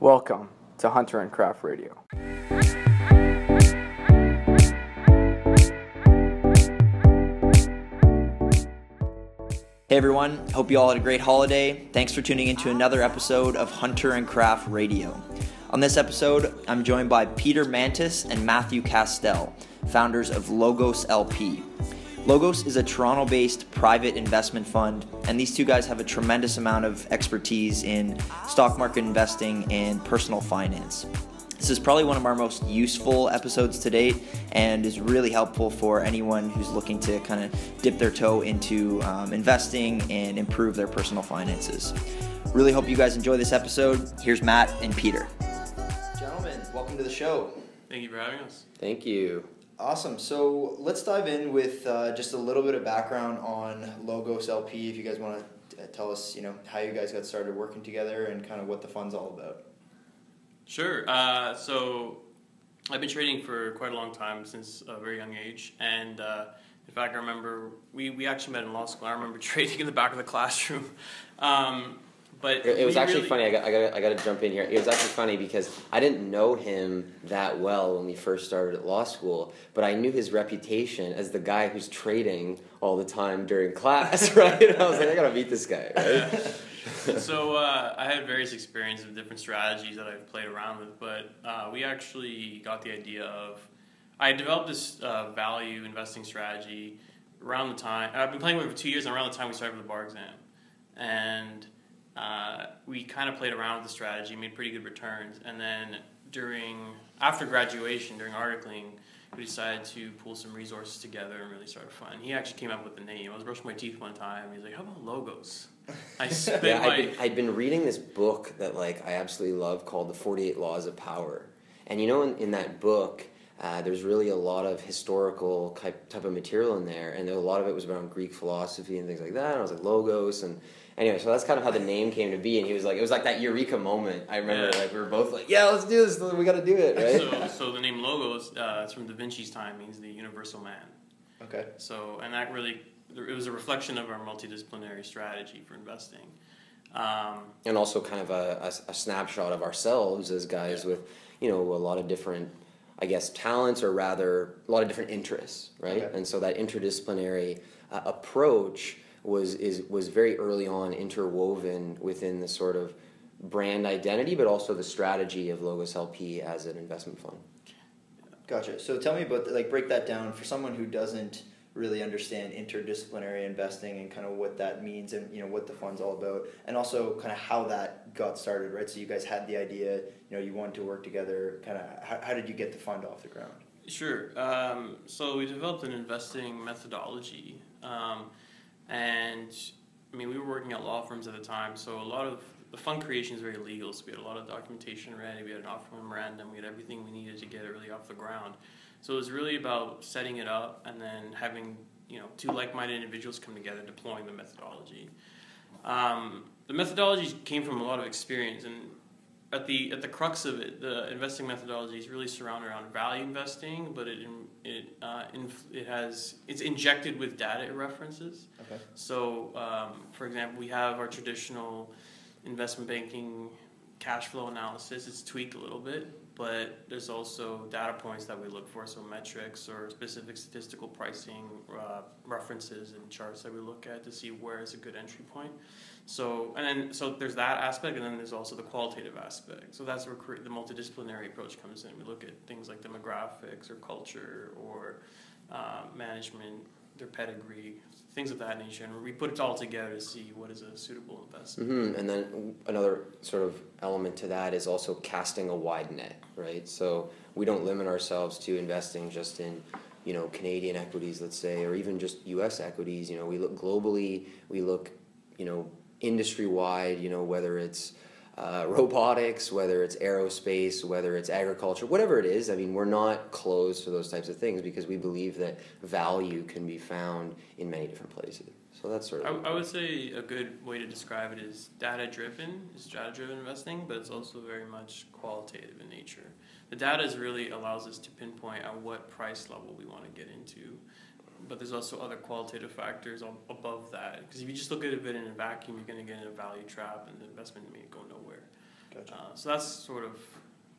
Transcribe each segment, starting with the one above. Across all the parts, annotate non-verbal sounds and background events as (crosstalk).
Welcome to Hunter and Craft Radio. Hey everyone, hope you all had a great holiday. Thanks for tuning into another episode of Hunter and Craft Radio. On this episode, I'm joined by Peter Mantis and Matthew Castell, founders of Logos LP. Logos is a Toronto based private investment fund, and these two guys have a tremendous amount of expertise in stock market investing and personal finance. This is probably one of our most useful episodes to date and is really helpful for anyone who's looking to kind of dip their toe into um, investing and improve their personal finances. Really hope you guys enjoy this episode. Here's Matt and Peter. Gentlemen, welcome to the show. Thank you for having us. Thank you. Awesome. So let's dive in with uh, just a little bit of background on Logos LP. If you guys want to tell us, you know, how you guys got started working together and kind of what the fund's all about. Sure. Uh, so I've been trading for quite a long time since a very young age, and uh, in fact, I remember we, we actually met in law school. I remember (laughs) trading in the back of the classroom. Um, but It, it was actually really- funny. I got, I got, I got to jump in here. It was actually funny because I didn't know him that well when we first started at law school, but I knew his reputation as the guy who's trading all the time during class, (laughs) right? And I was like, I gotta meet this guy, right? (laughs) so uh, I had various experiences with different strategies that I've played around with, but uh, we actually got the idea of I developed this uh, value investing strategy around the time I've been playing with it for two years, and around the time we started with the bar exam, and uh, we kind of played around with the strategy, made pretty good returns, and then during after graduation, during articling. We decided to pull some resources together and really start a fund. He actually came up with the name. I was brushing my teeth one time. He's like, "How about logos?" (laughs) I spent Yeah, my I'd been, I'd been reading this book that like I absolutely love called The Forty Eight Laws of Power, and you know in, in that book uh, there's really a lot of historical type type of material in there, and a lot of it was around Greek philosophy and things like that. And I was like logos and. Anyway, so that's kind of how the name came to be, and he was like, it was like that eureka moment. I remember, Yeah. like we were both like, "Yeah, let's do this. We got to do it, right?" so, so the name logos, uh, it's from Da Vinci's time, means the universal man. Okay. So, and that really, it was a reflection of our multidisciplinary strategy for investing. Um, and also kind of a, a, a snapshot of ourselves as guys Yeah. with you know a lot of different i guess talents or rather a lot of different interests right Okay. and so that interdisciplinary uh, approach was is was very early on interwoven within the sort of brand identity but also the strategy of logos lp as an investment fund Gotcha. So tell me about like break that down for someone who doesn't really understand interdisciplinary investing and kind of what that means and you know what the fund's all about and also kind of how that got started right so you guys had the idea you know you wanted to work together kind of how, how did you get the fund off the ground Sure. Um, so we developed an investing methodology, um, and I mean we were working at law firms at the time, so a lot of the fund creation is very legal. So we had a lot of documentation ready. We had an offer memorandum. We had everything we needed to get it really off the ground. So it was really about setting it up and then having you know two like-minded individuals come together, deploying the methodology. Um, the methodology came from a lot of experience, and at the at the crux of it, the investing methodology is really surrounded around value investing, but it it uh, inf- it has it's injected with data references. okay So, um, for example, we have our traditional investment banking cash flow analysis. It's tweaked a little bit, but there's also data points that we look for, so metrics or specific statistical pricing uh, references and charts that we look at to see where is a good entry point. So, and then so there's that aspect, and then there's also the qualitative aspect. So that's where cre- the multidisciplinary approach comes in. We look at things like demographics or culture or uh, management, their pedigree, things of that nature, and we put it all together to see what is a suitable investment. hmm And then another sort of element to that is also casting a wide net, right? So we don't limit ourselves to investing just in, you know, Canadian equities, let's say, or even just U.S. equities. You know, we look globally. We look, you know, industry wide. You know, whether it's uh, robotics, whether it's aerospace, whether it's agriculture, whatever it is. I mean, we're not closed to those types of things because we believe that value can be found in many different places. So that's sort I, of. I would say a good way to describe it is data driven, is data driven investing, but it's also very much qualitative in nature. The data is really allows us to pinpoint at what price level we want to get into. But there's also other qualitative factors ab- above that. Because if you just look at it in a vacuum, you're going to get in a value trap and the investment may go nowhere. Gotcha. Uh, so that's sort of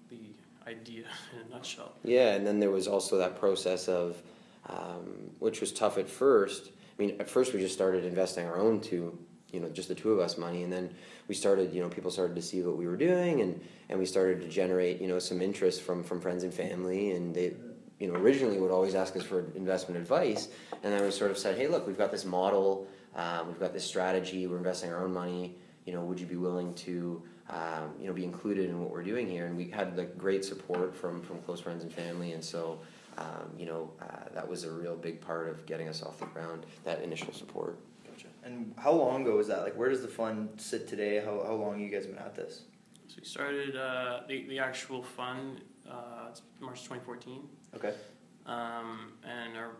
the idea (laughs) in a nutshell. Yeah, and then there was also that process of, um, which was tough at first. I mean, at first we just started investing our own two, you know, just the two of us money, and then we started, you know, people started to see what we were doing, and and we started to generate, you know, some interest from from friends and family, and they, you know, originally would always ask us for investment advice, and then we sort of said, hey, look, we've got this model, um, we've got this strategy, we're investing our own money, you know, would you be willing to um, you know, be included in what we're doing here. And we had like great support from from close friends and family, and so um, you know uh, that was a real big part of getting us off the ground. That initial support. Gotcha. And how long ago was that? Like, where does the fund sit today? How, how long you guys been at this? So we started uh, the, the actual fund uh, it's March 2014. Okay. Um, and our,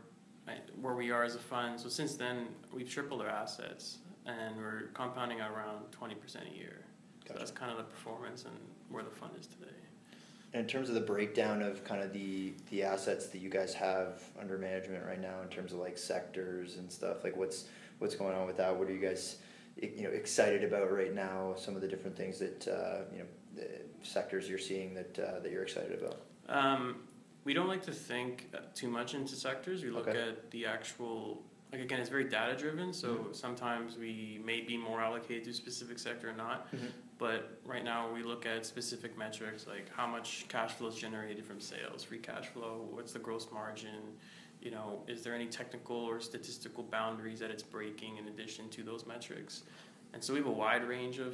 where we are as a fund, so since then we've tripled our assets and we're compounding at around 20% a year. So that's kind of the performance and where the fund is today. And in terms of the breakdown of kind of the the assets that you guys have under management right now, in terms of like sectors and stuff, like what's what's going on with that? What are you guys, you know, excited about right now? Some of the different things that uh, you know, sectors you're seeing that uh, that you're excited about. Um, we don't like to think uh, too much into sectors. We look Okay. at the actual, like again, it's very data driven. So sometimes we may be more allocated to a specific sector or not. Mhm. But right now we look at specific metrics like how much cash flow is generated from sales, free cash flow, what's the gross margin, you know, is there any technical or statistical boundaries that it's breaking in addition to those metrics? And so we have a wide range of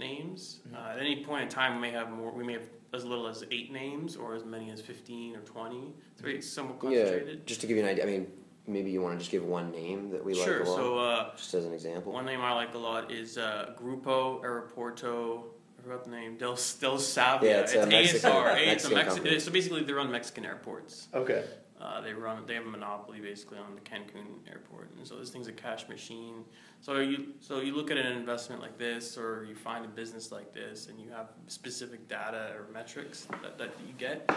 names. Mhm. Uh, at any point in time, we may have more. We may have as little as eight names, or as many as fifteen or twenty. It's very somewhat Yeah, just to give you an idea. I mean, maybe you want to just give one name that we sure. like a lot, Sure. So uh, just as an example. one name I like a lot is uh, Grupo Aeroporto. I forgot the name. Del Del Savia. Yeah, it's a Mexican- ASR. It's a Mexican Mexican. company. So basically, they run Mexican airports. Okay. Uh, they run. They have a monopoly basically on the Cancun airport, and so this thing's a cash machine. So you so you look at an investment like this, or you find a business like this, and you have specific data or metrics that, that you get,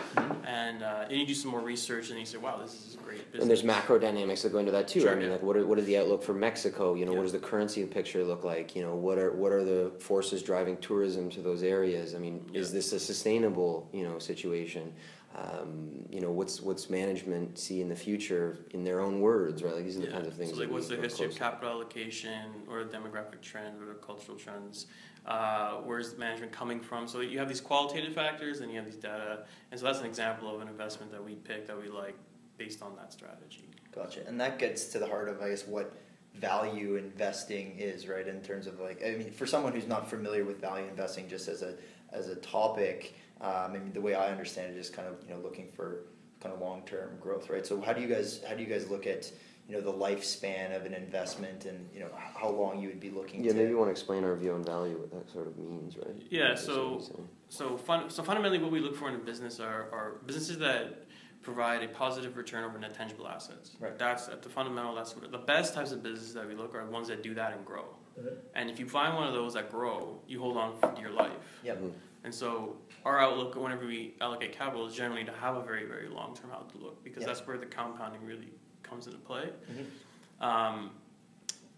and uh, and you do some more research, and you say, wow, this is a great business. And there's macro dynamics that go into that too. Sure, I mean, yeah. like what are, what is the outlook for Mexico? You know, Yeah. what does the currency picture look like? You know, what are what are the forces driving tourism to those areas? I mean, is this a sustainable you know situation? Um, you know, what's what's management see in the future in their own words, right? Like these are the kinds of things. So like, what's the history of closely- capital allocation, or the demographic trends, or the cultural trends? Uh, where's the management coming from? So you have these qualitative factors, and you have these data, and so that's an example of an investment that we picked that we like based on that strategy. Gotcha. And that gets to the heart of, I guess, what value investing is, right? In terms of like, I mean, for someone who's not familiar with value investing, just as a as a topic, um, I mean, the way I understand it is kind of you know looking for kind of long term growth, right? So how do you guys how do you guys look at you know the lifespan of an investment and you know how long you would be looking Yeah, to? maybe you want to explain our view on value, what that sort of means, right? Yeah, That's so- So fun, so fundamentally, what we look for in a business are, are businesses that provide a positive return over net tangible assets. Right. That's at the fundamental. That's what the best types of businesses that we look are the ones that do that and grow. Mhm. And if you find one of those that grow, you hold on for dear life. Yep. Mhm. And so our outlook, whenever we allocate capital, is generally to have a very, very long term outlook because Yeah. that's where the compounding really comes into play. Mhm. Um,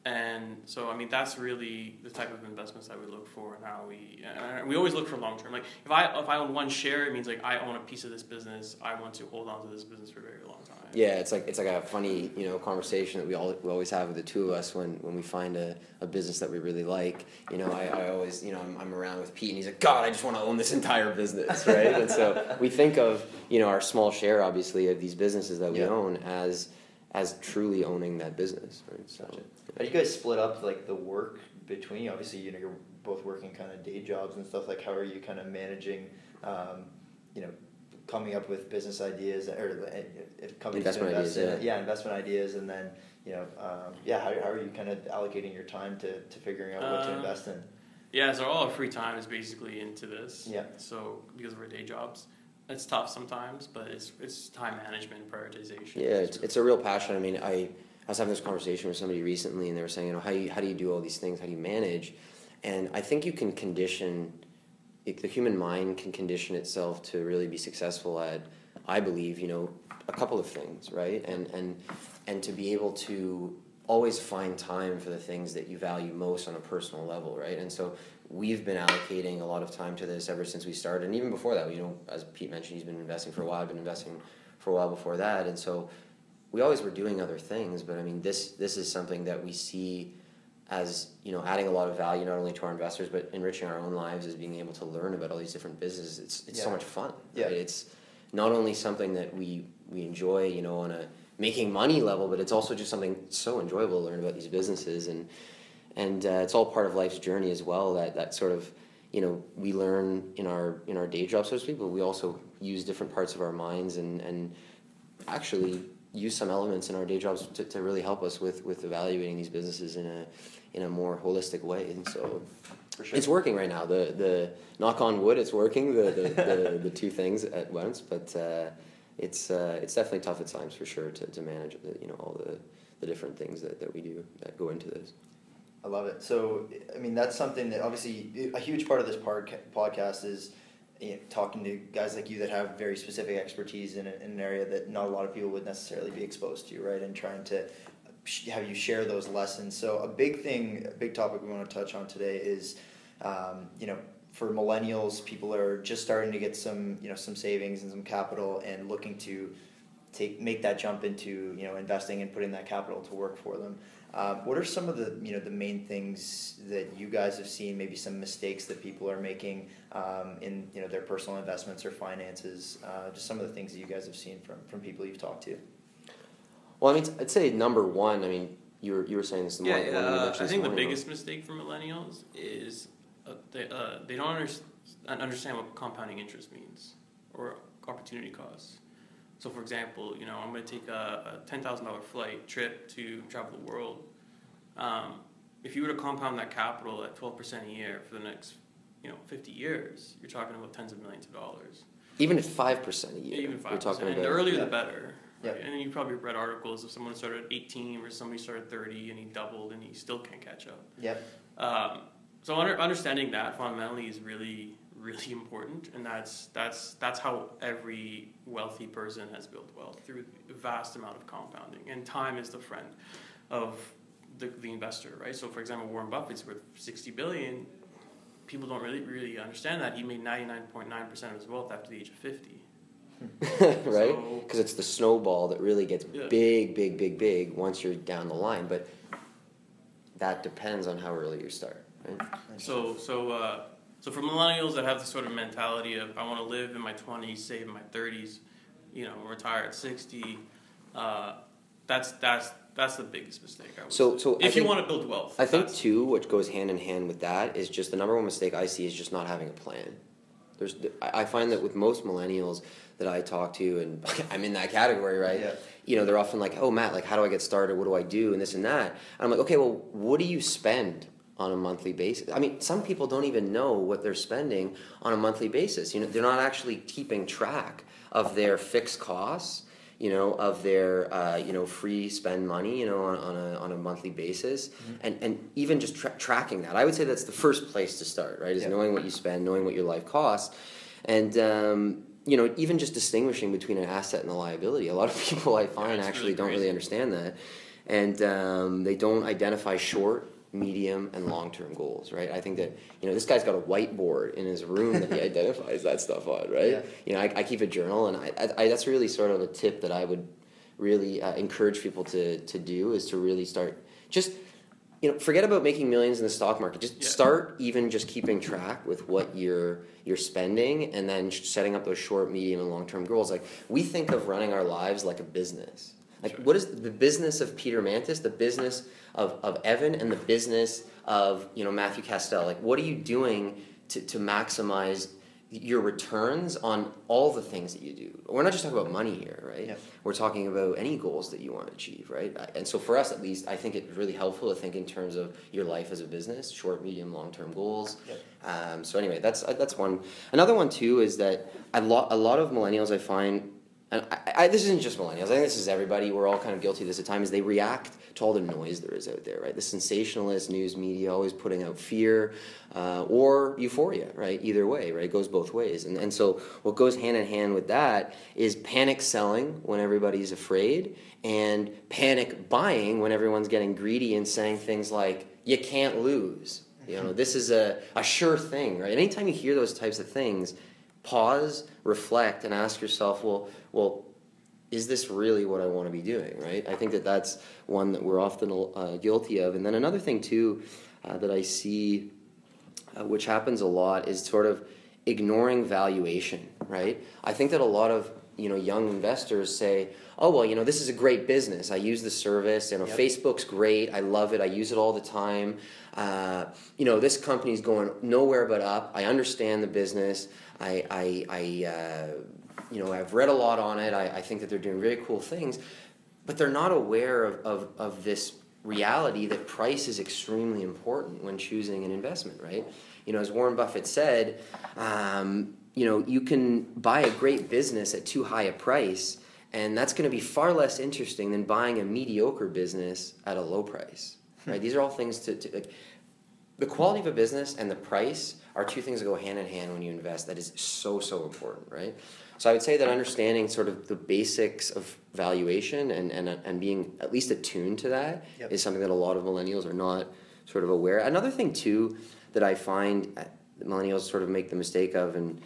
and so, I mean, that's really the type of investments that we look for and how we uh, we always look for long term. Like if I if I own one share, it means like I own a piece of this business. I want to hold on to this business for a very long time. Yeah, it's like it's like a funny you know conversation that we all we always have with the two of us when, when we find a, a business that we really like. You know, I, I always you know I'm, I'm around with Pete and he's like, God, I just want to own this entire business, right? and so we think of you know our small share, obviously, of these businesses that we Yeah. own as as truly owning that business, right? So Gotcha. How do you guys split up like the work between you? Obviously, you know you're both working kind of day jobs and stuff. Like, how are you kind of managing, um, you know, coming up with business ideas or uh, if companies to invest ideas, in, yeah. investment ideas, and then you know, um, yeah, how, how are you kind of allocating your time to, to figuring out what to Uh, invest in? Yeah, so all our free time is basically into this. Yeah. So because of our day jobs, it's tough sometimes, but it's it's time management, prioritization. Yeah, it's, it's a real passion. I mean, I, I was having this conversation with somebody recently, and they were saying, you know, how do you, how do you do all these things? How do you manage? And I think you can condition, it, the human mind can condition itself to really be successful at, I believe, you know, a couple of things, right? And and and to be able to always find time for the things that you value most on a personal level, right? And so we've been allocating a lot of time to this ever since we started, and even before that. You know, as Pete mentioned, he's been investing for a while. I've been investing for a while before that, and so we always were doing other things. But I mean, this this is something that we see as you know adding a lot of value not only to our investors but enriching our own lives as being able to learn about all these different businesses it's, it's so much fun Yeah. right? it's not only something that we we enjoy you know on a making money level but it's also just something so enjoyable to learn about these businesses and and uh, it's all part of life's journey as well that that sort of you know we learn in our in our day job so to speak but we also use different parts of our minds and and actually use some elements in our day jobs to, to really help us with with evaluating these businesses in a in a more holistic way. And so sure. it's working right now. The the knock on wood it's working the the, the, (laughs) the two things at once but uh, it's uh, it's definitely tough at times for sure to, to manage the, you know all the the different things that, that we do that go into this I love it. So, I mean, that's something that obviously a huge part of this podca- podcast is you know, talking to guys like you that have very specific expertise in, a, in an area that not a lot of people would necessarily be exposed to, right? And trying to have you share those lessons. So, a big thing, a big topic we want to touch on today is, um, you know, for millennials, people are just starting to get some, you know, some savings and some capital and looking to take make that jump into you know investing and putting that capital to work for them. Um, what are some of the you know the main things that you guys have seen? Maybe some mistakes that people are making um, in you know their personal investments or finances. Uh, just some of the things that you guys have seen from from people you've talked to. well I mean I'd say number one I mean you were you were saying this the Yeah, morning uh, mentioned I this think the morning, biggest mistake for millennials is uh, they, uh, they don't under- understand what compounding interest means or opportunity costs. So, for example, you know, I'm going to take a, a ten thousand dollar flight trip to travel the world. Um, if you were to compound that capital at twelve percent a year for the next, you know, fifty years, you're talking about tens of millions of dollars. even at five percent a year Yeah, even we're five talking percent. about the earlier Yeah. the better. Yeah. And you probably read articles of someone started at 18 or somebody started at 30 and he doubled and he still can't catch up. Yep. Um, so under, understanding that fundamentally is really really important, and that's that's that's how every wealthy person has built wealth through a vast amount of compounding. And time is the friend of the, the investor, right? So for example, Warren Buffett's worth 60 billion. People don't really really understand that he made 99.9 percent of his wealth after the age of 50. (laughs) right? So- Because it's the snowball that really gets Yeah. big, big, big, big once you're down the line. But that depends on how early you start, right? So so uh, so for millennials that have the sort of mentality of I want to live in my twenties, save in my thirties, you know, retire at sixty, uh, that's that's that's the biggest mistake. I would So- say. so I if you think- want to build wealth, I think that's- too, what goes hand in hand with that is just the number one mistake I see is just not having a plan. There's, I I find that with most millennials that I talk to, and (laughs) I'm in that category, right? Yeah. You know, they're often like, "Oh, Matt, like, how do I get started? What do I do?" And this and that. And I'm like, "Okay, well, what do you spend on a monthly basis?" I mean, some people don't even know what they're spending on a monthly basis. You know, they're not actually keeping track of their fixed costs you know, of their, uh, you know, free spend money, you know, on, on, a, on a monthly basis, and, and even just tra- tracking that. I would say that's the first place to start, right? Is Yeah. knowing what you spend, knowing what your life costs, and um, you know, even just distinguishing between an asset and a liability. A lot of people I find it's actually really don't really understand that, and um, they don't identify short. Medium and long term goals, right? I think that you know this guy's got a whiteboard in his room that he (laughs) identifies that stuff on, right? Yeah. You know, I, I keep a journal, and I, I, I that's really sort of a tip that I would really uh, encourage people to to do is to really start just you know forget about making millions in the stock market just Yeah. start even just keeping track with what you're you're spending and then setting up those short medium and long term goals like we think of running our lives like a business like Sure. what is the business of peter mantis the business of, of evan and the business of you know matthew castell like what are you doing to, to maximize your returns on all the things that you do we're not just talking about money here right we're talking about any goals that you want to achieve, right? And so for us, at least, I think it's really helpful to think in terms of your life as a business, short, medium, long term goals. Yep. Um, so anyway, that's uh, that's one. Another one too is that a lot a lot of millennials I find. And I, I, this isn't just millennials. I think this is everybody. We're all kind of guilty of this at times. They react to all the noise there is out there, right? The sensationalist news media always putting out fear uh, or euphoria, right? Either way, right? It goes both ways. And, and so what goes hand in hand with that is panic selling when everybody's afraid and panic buying when everyone's getting greedy and saying things like, you can't lose, You know, this is a, a sure thing, right? Anytime you hear those types of things, pause, reflect, and ask yourself, well, well, is this really what I want to be doing, right? I think that that's one that we're often uh, guilty of. And then another thing too uh, that I see, uh, which happens a lot, is sort of ignoring valuation, right? I think that a lot of you know young investors say, "Oh well, you know this is a great business. I use the service. You know Yep. Facebook's great. I love it. I use it all the time. Uh, you know this company's going nowhere but up. I understand the business. I I, I uh, you know I've read a lot on it. I, I think that they're doing really cool things, but they're not aware of, of, of this reality that price is extremely important when choosing an investment, right? You know, as Warren Buffett said, um, you know, you can buy a great business at too high a price, and that's going to be far less interesting than buying a mediocre business at a low price, right? These are all things to, to like. The quality of a business and the price are two things that go hand in hand when you invest. That is so so important, right? So I would say that understanding sort of the basics of valuation and and, and being at least attuned to that is Yep. something that a lot of millennials are not sort of aware. Another thing too that I find millennials sort of make the mistake of and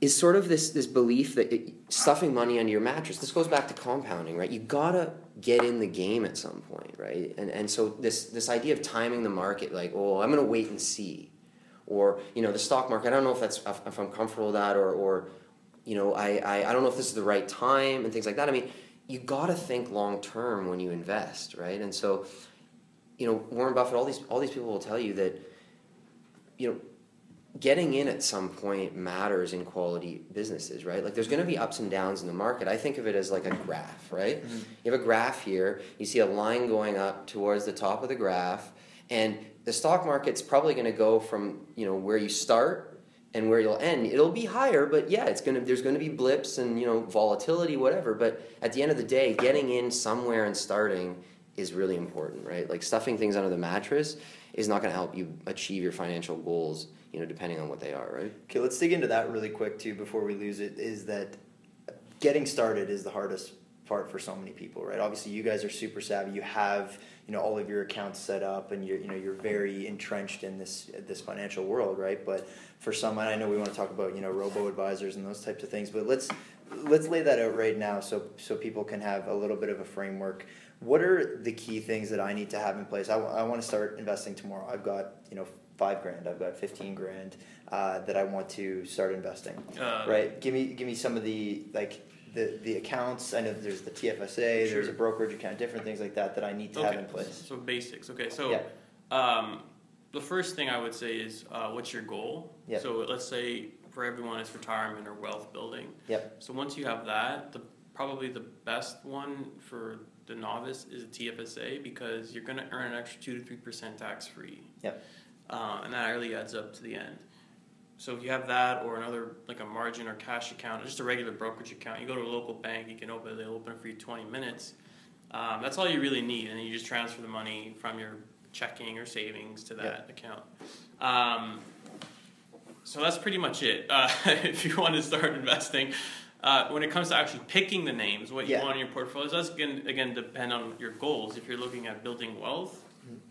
is sort of this this belief that it, stuffing money under your mattress. This goes back to compounding, right? You gotta get in the game at some point, right? And and so this this idea of timing the market, like, oh, I'm gonna wait and see, or you know, the stock market. I don't know if that's if, I'm comfortable with that, or or you know, I, I I don't know if this is the right time and things like that. I mean, you gotta think long term when you invest, right? And so, you know, Warren Buffett, all these all these people will tell you that, you know, getting in at some point matters in quality businesses, right? Like there's going to be ups and downs in the market. I think of it as like a graph, right? Mm-hmm. You have a graph here, you see a line going up towards the top of the graph, and the stock market's probably going to go from, you know, where you start and where you'll end. It'll be higher, but yeah, it's to there's going to be blips and, you know, volatility whatever, but at the end of the day, getting in somewhere and starting is really important, right? Like stuffing things under the mattress is not going to help you achieve your financial goals, you know, depending on what they are, right? Okay, let's dig into that really quick too before we lose it. Is that getting started is the hardest part for so many people, right? Obviously, you guys are super savvy. You have you know all of your accounts set up, and you're you know you're very entrenched in this this financial world, right? But for some, I know we want to talk about you know robo advisors and those types of things, but let's let's lay that out right now so so people can have a little bit of a framework. What are the key things that I need to have in place? I, I want to start investing tomorrow. I've got you know five grand. I've got fifteen grand uh, that I want to start investing. Uh, right. Give me give me some of the like the the accounts. I know there's the TFSA. There's a brokerage account. Different things like that that I need to have in place. So basics. Okay, so Yeah. um, the first thing I would say is uh, what's your goal? Yep. So let's say for everyone it's retirement or wealth building. Yep. So once you have that, the probably the best one for the novice is a TFSA because you're going to earn an extra two to three percent tax free. Yep. Uh, and that really adds up to the end. So if you have that or another like a margin or cash account, or just a regular brokerage account, you go to a local bank, you can open it. They'll open it for you twenty minutes. Um, that's all you really need, and then you just transfer the money from your checking or savings to that account. Um, so that's pretty much it. (laughs) Uh, if you want to start investing, uh, when it comes to actually picking the names, what you Yeah. want in your portfolios, that's again, again depend on your goals. If you're looking at building wealth,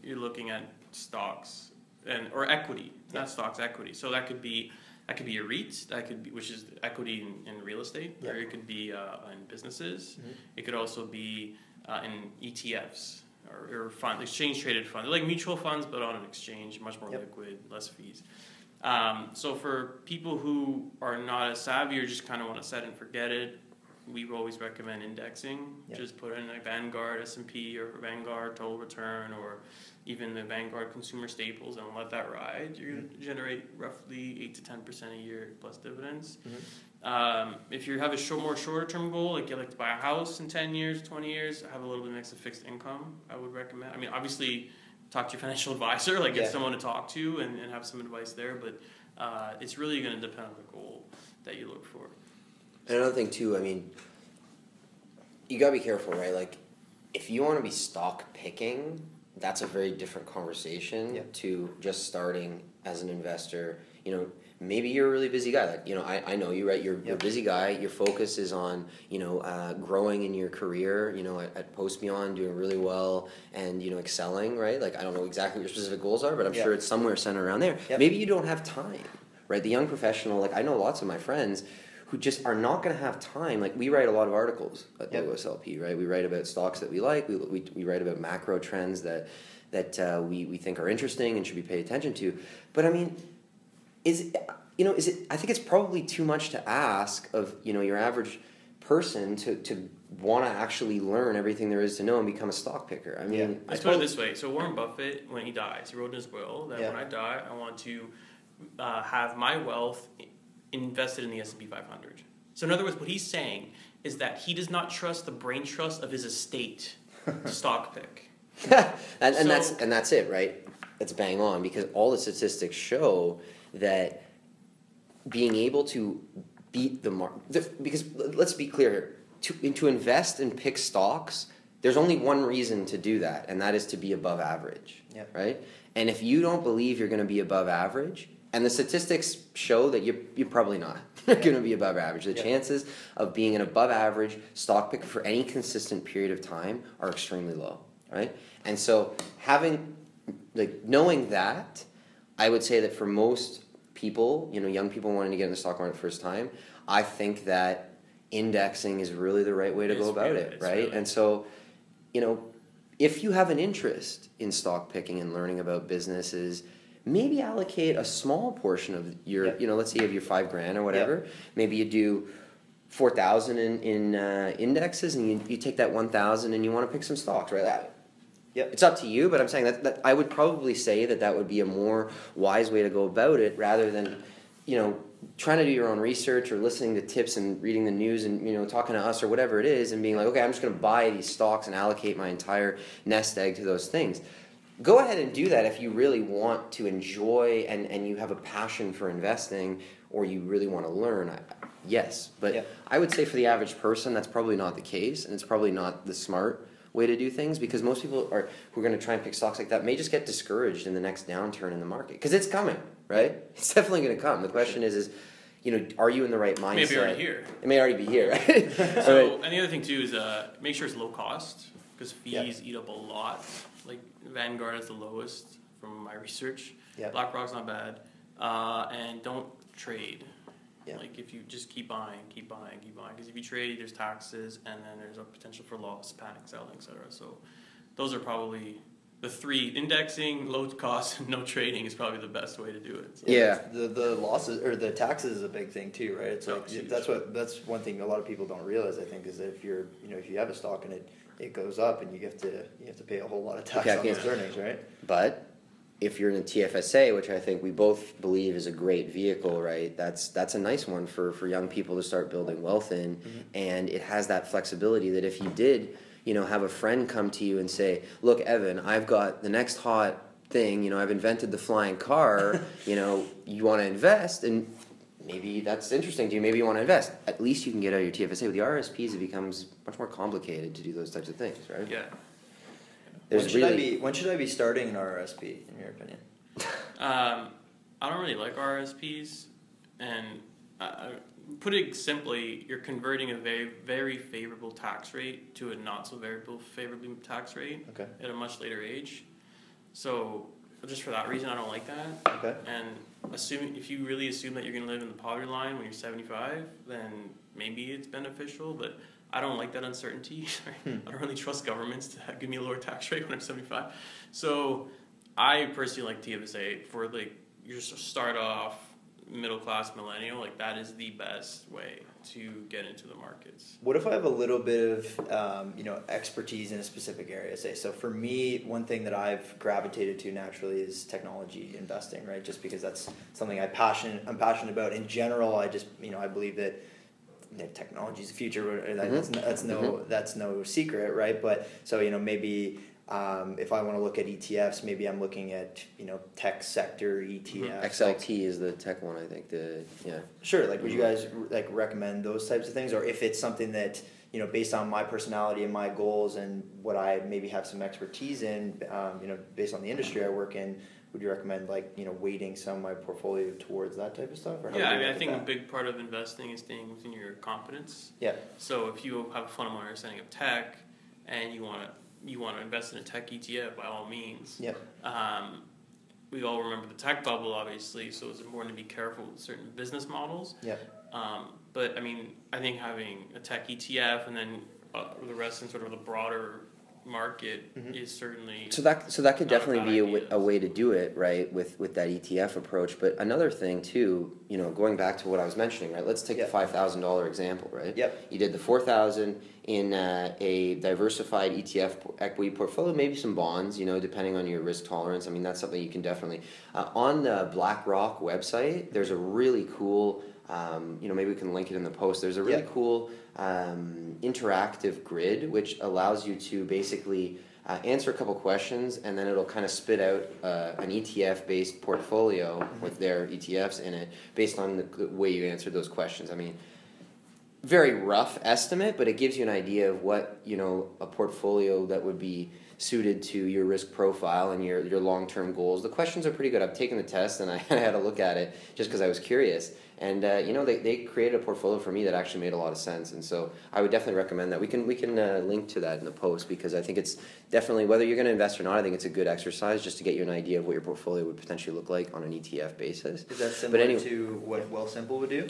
you're looking at stocks and or equity, Yeah. not stocks, equity. So that could be that could be a REIT, that could be which is equity in, in real estate, or Yeah. it could be uh, in businesses. Mhm. It could also be uh, in ETFs or, or fund exchange traded funds, They're like mutual funds, but on an exchange, much more Yep. liquid, less fees. Um, so for people who are not as savvy or just kind of want to set and forget it, we always recommend indexing. Yep. Just put in a Vanguard S and P or Vanguard Total Return or even the Vanguard Consumer Staples and let that ride. You're going to generate roughly eight to ten percent a year plus dividends. Um, if you have a short, more shorter term goal, like you like to buy a house in ten years, twenty years, have a little bit of mix of fixed income. I would recommend. I mean, obviously, talk to your (laughs) financial advisor, like Yeah. get someone to talk to and, and have some advice there. But uh, it's really going to depend on the goal that you look for. And another thing too, I mean, you gotta be careful, right? Like, if you want to be stock picking, that's a very different conversation Yeah. to just starting as an investor. You know, maybe you're a really busy guy. Like you know, I, I know you, right? You're, you're a busy guy. Your focus is on you know uh, growing in your career. You know, at, at Post Beyond, doing really well and you know excelling, right? Like I don't know exactly what your specific goals are, but I'm Yep. sure it's somewhere centered around there. Yep. Maybe you don't have time, right? The young professional, like I know lots of my friends who just are not going to have time. Like we write a lot of articles at Yep. Logos right? We write about stocks that we like. We, we, we write about macro trends that that uh, we, we think are interesting and should be paid attention to. But I mean, is you know is it? I think it's probably too much to ask of you know your average person to to want to actually learn everything there is to know and become a stock picker. I mean, Yeah. I Let's put it this way. So Warren Buffett, when he dies, he wrote in his will that Yeah. when I die, I want to uh, have my wealth i- invested in the S and P 500. So in other words, what he's saying is that he does not trust the brain trust of his estate to stock pick. (laughs) and, and that's and that's it, right? That's bang on because all the statistics show that being able to beat the market. Because let's be clear here: to to invest and pick stocks, there's only one reason to do that, and that is to be above average. Yeah. Right. And if you don't believe you're going to be above average, and the statistics show that you're, you're probably not (laughs) going to be above average, the Yeah. chances of being an above average stock picker for any consistent period of time are extremely low, right? And so having, like, knowing that, I would say that for most people, you know, young people wanting to get in the stock market the first time, I think that indexing is really the right way to It's go about really- it, right? really- And so, you know, if you have an interest in stock picking and learning about businesses, maybe allocate a small portion of your, Yep. you know, let's say you have your five grand or whatever. Maybe you do four thousand in in uh, indexes, and you, you take that one thousand and you want to pick some stocks, right? That, Yep. it's up to you, but I'm saying that, that I would probably say that that would be a more wise way to go about it rather than, you know, trying to do your own research or listening to tips and reading the news and you know talking to us or whatever it is and being like, okay, I'm just going to buy these stocks and allocate my entire nest egg to those things. Go ahead and do that if you really want to enjoy and, and you have a passion for investing or you really want to learn. I, yes, but Yep. I would say for the average person, that's probably not the case, and it's probably not the smart way to do things because most people are who are going to try and pick stocks like that may just get discouraged in the next downturn in the market because it's coming, right? (laughs) It's definitely going to come. The question is, is you know, are you in the right mindset? Maybe already here. It may already be here, right? (laughs) So, Right. and the other thing too is uh, make sure it's low cost because Yeah. fees eat up a lot. Like Vanguard is the lowest from my research. Yeah. BlackRock's not bad, uh, and don't trade. Yeah. Like if you just keep buying, keep buying, keep buying, because if you trade, there's taxes, and then there's a potential for loss, panic selling, etc. So, those are probably the three: indexing, low cost, and (laughs) no trading is probably the best way to do it. So- Yeah. The the losses or the taxes is a big thing too, right? It's Oh, like that's what that's one thing a lot of people don't realize. I think is that if you're you know if you have a stock and it it goes up and you have to you have to pay a whole lot of tax on those earnings, right? But if you're in the TFSA, which I think we both believe is a great vehicle, right? That's that's a nice one for for young people to start building wealth in, mm-hmm. and it has that flexibility that if you did, you know, have a friend come to you and say, "Look, Evan, I've got the next hot thing. You know, I've invented the flying car. (laughs) you know, you want to invest and." Maybe that's interesting to you. Maybe you want to invest. At least you can get out of your TFSA. With the RSPs, it becomes much more complicated to do those types of things, right? Yeah. There's when should really I be when should I be starting an RRSP in your opinion? (laughs) Um, I don't really like RSPs, and I, I, put it simply, you're converting a very very favorable tax rate to a not so favorable favorable tax rate Okay. at a much later age. So just for that reason, I don't like that. Okay. And assuming if you really assume that you're going to live in the poverty line when you're 75, then maybe it's beneficial. But I don't like that uncertainty. (laughs) Hmm. I don't really trust governments to have, give me a lower tax rate when I'm 75. So I personally like TFSA for like you just start off middle class millennial. Like that is the best way to get into the markets. What if I have a little bit of um, you know expertise in a specific area? Say so for me, one thing that I've gravitated to naturally is technology investing, right? Just because that's something I passionate I'm passionate about. In general, I just you know I believe that you know, technology is the future. uh. That's, that's no that's no secret, right? But so you know maybe. Um, if I want to look at ETFs, maybe I'm looking at you know tech sector E ETFs. like- XLT is the tech one, I think. The yeah. Sure. Like, would you guys like recommend those types of things, or if it's something that you know, based on my personality and my goals and what I maybe have some expertise in, um, you know, based on the industry I work in, would you recommend like you know weighting some of my portfolio towards that type of stuff? Or how Yeah, I mean, I think at a big part of investing is staying within your competence. Yeah. So if you have a fundamental understanding of tech and you want to you want to invest in a tech ETF, by all means. Yep. Um, we all remember the tech bubble, obviously, so it's important to be careful with certain business models. Yep. Um, but I mean, I think having a tech ETF and then uh, the rest in sort of the broader market Mhm. is certainly So that so that could Not a definitely be a, idea. w- a way to do it, right? With with that ETF approach. But another thing too, you know, going back to what I was mentioning, right? Let's take Yeah. the five thousand dollar example, right? Yep. You did the four thousand in uh, a diversified ETF equity portfolio, maybe some bonds, you know, depending on your risk tolerance. I mean, that's something you can definitely. Uh, on the BlackRock website, there's a really cool. Um, you know, maybe we can link it in the post. There's a really Yeah. cool um, interactive grid which allows you to basically uh, answer a couple questions and then it'll kind of spit out uh, an ETF based portfolio with their ETFs in it based on the, the way you answered those questions. I mean, very rough estimate, but it gives you an idea of what you know a portfolio that would be suited to your risk profile and your your long term goals. The questions are pretty good. I've taken the test and I (laughs) had a look at it just because I was curious. And uh, you know they, they created a portfolio for me that actually made a lot of sense. And so I would definitely recommend that. We can we can uh, link to that in the post because I think it's definitely whether you're going to invest or not. I think it's a good exercise just to get you an idea of what your portfolio would potentially look like on an ETF basis. Is that similar anyway- to what Wealthsimple would do?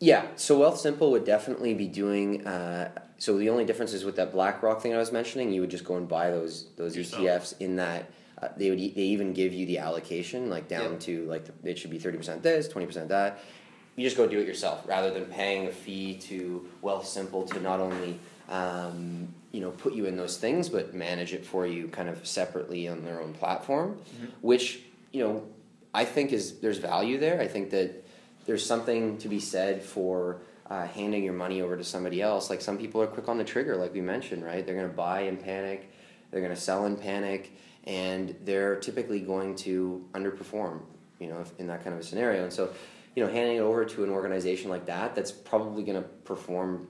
Yeah, so Wealthsimple would definitely be doing. Uh, so the only difference is with that BlackRock thing I was mentioning, you would just go and buy those those Yourself. ETFs in that. Uh, they would e- they even give you the allocation like down Yep. to like the, it should be thirty percent this, twenty percent that. You just go do it yourself rather than paying a fee to Wealthsimple to not only um, you know put you in those things but manage it for you kind of separately on their own platform, which you know I think is there's value there. I think that there's something to be said for uh, handing your money over to somebody else. Like some people are quick on the trigger, like we mentioned, right? They're going to buy in panic, they're going to sell in panic, and they're typically going to underperform, you know, if- in that kind of a scenario. And so, you know, handing it over to an organization like that, that's probably going to perform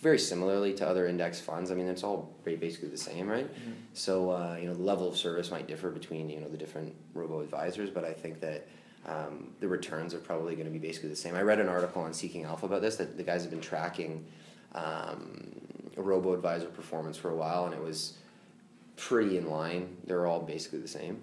very similarly to other index funds. I mean, it's all basically the same, right? So, uh, you know, the level of service might differ between, you know, the different robo advisors, but I think that um, the returns are probably going to be basically the same. I read an article on Seeking Alpha about this that the guys have been tracking um, robo advisor performance for a while, and it was pretty in line. They're all basically the same.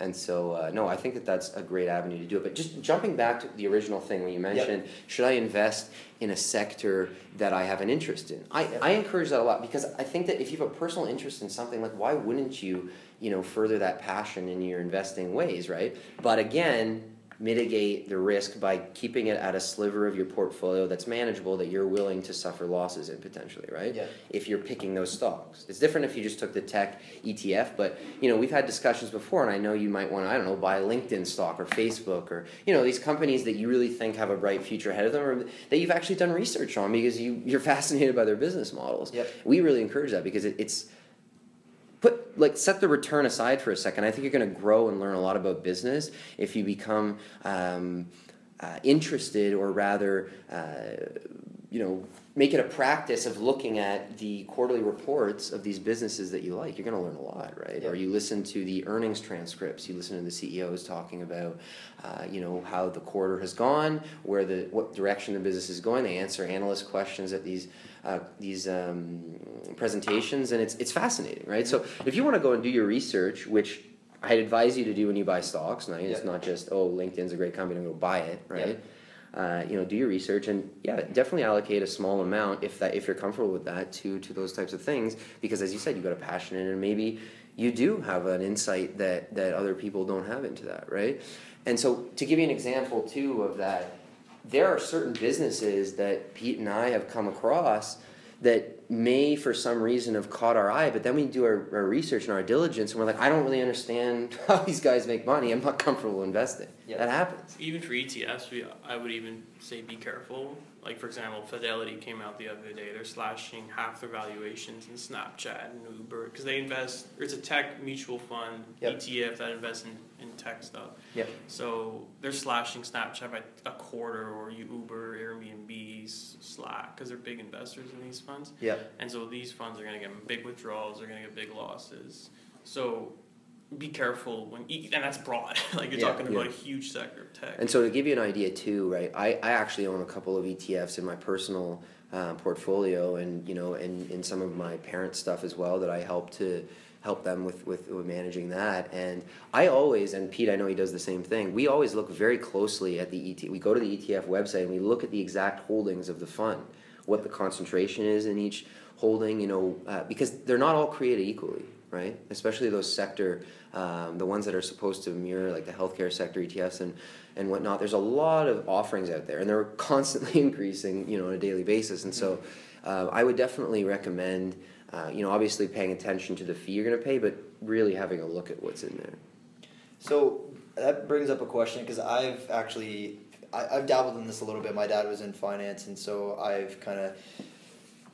And so, uh, no, I think that that's a great avenue to do it. But just jumping back to the original thing when you mentioned, should I invest in a sector that I have an interest in? I, Yep. I encourage that a lot because I think that if you have a personal interest in something, like why wouldn't you, you know, further that passion in your investing ways, right? But again, mitigate the risk by keeping it at a sliver of your portfolio that's manageable that you're willing to suffer losses in potentially, right? Yeah. If you're picking those stocks. It's different if you just took the tech ETF, but you know, we've had discussions before and I know you might want to, I don't know, buy LinkedIn stock or Facebook or you know, these companies that you really think have a bright future ahead of them or that you've actually done research on because you, you're (laughs) fascinated by their business models. Yep. We really encourage that because it, it's put like set the return aside for a second. I think you're going to grow and learn a lot about business if you become um, uh, interested, or rather, uh, you know, make it a practice of looking at the quarterly reports of these businesses that you like. You're going to learn a lot, right? Yeah. Or you listen to the earnings transcripts. You listen to the CEOs talking about, uh, you know, how the quarter has gone, where the what direction the business is going. They answer analyst questions at these uh, these um, presentations, and it's it's fascinating, right? So if you want to go and do your research, which I'd advise you to do when you buy stocks, right? It's Yeah. not just oh LinkedIn's a great company, I'm going to buy it, right? Uh, you know, do your research and yeah, definitely allocate a small amount if that if you're comfortable with that to to those types of things because as you said, you've got a passion in and maybe you do have an insight that that other people don't have into that, right? And so to give you an example too of that, there are certain businesses that Pete and I have come across that may for some reason have caught our eye, but then we do our, our research and our diligence and we're like, I don't really understand (laughs) how these guys make money. I'm not comfortable investing. Yeah. That happens. Even for ETFs, we, I would even say be careful. Like, for example, Fidelity came out the other day. They're slashing half their valuations in Snapchat and Uber because they invest, or it's a tech mutual fund Yep. ETF that invests in, in tech stuff. Yeah. So they're slashing Snapchat by a quarter, or Uber, Airbnb, Slack, because they're big investors in these funds. Yeah. And so these funds are going to get big withdrawals, they're going to get big losses. So be careful when and that's broad. (laughs) like you're Yeah. talking about Yeah. a huge sector of tech. And so to give you an idea too, right? I, I actually own a couple of ETFs in my personal uh, portfolio, and you know, and in some of my parents stuff as well that I help to help them with, with with managing that. And I always, and Pete, I know he does the same thing. We always look very closely at the ET. We go to the ETF website and we look at the exact holdings of the fund, what the concentration is in each holding. You know, uh, because they're not all created equally, right? Especially those sector, um, the ones that are supposed to mirror like the healthcare sector ETFs and and whatnot. There's a lot of offerings out there, and they're (laughs) constantly increasing, you know, on a daily basis. And so, uh, I would definitely recommend, uh, you know, obviously paying attention to the fee you're going to pay, but really having a look at what's in there. So that brings up a question because I've actually I, I've dabbled in this a little bit. My dad was in finance, and so I've kind of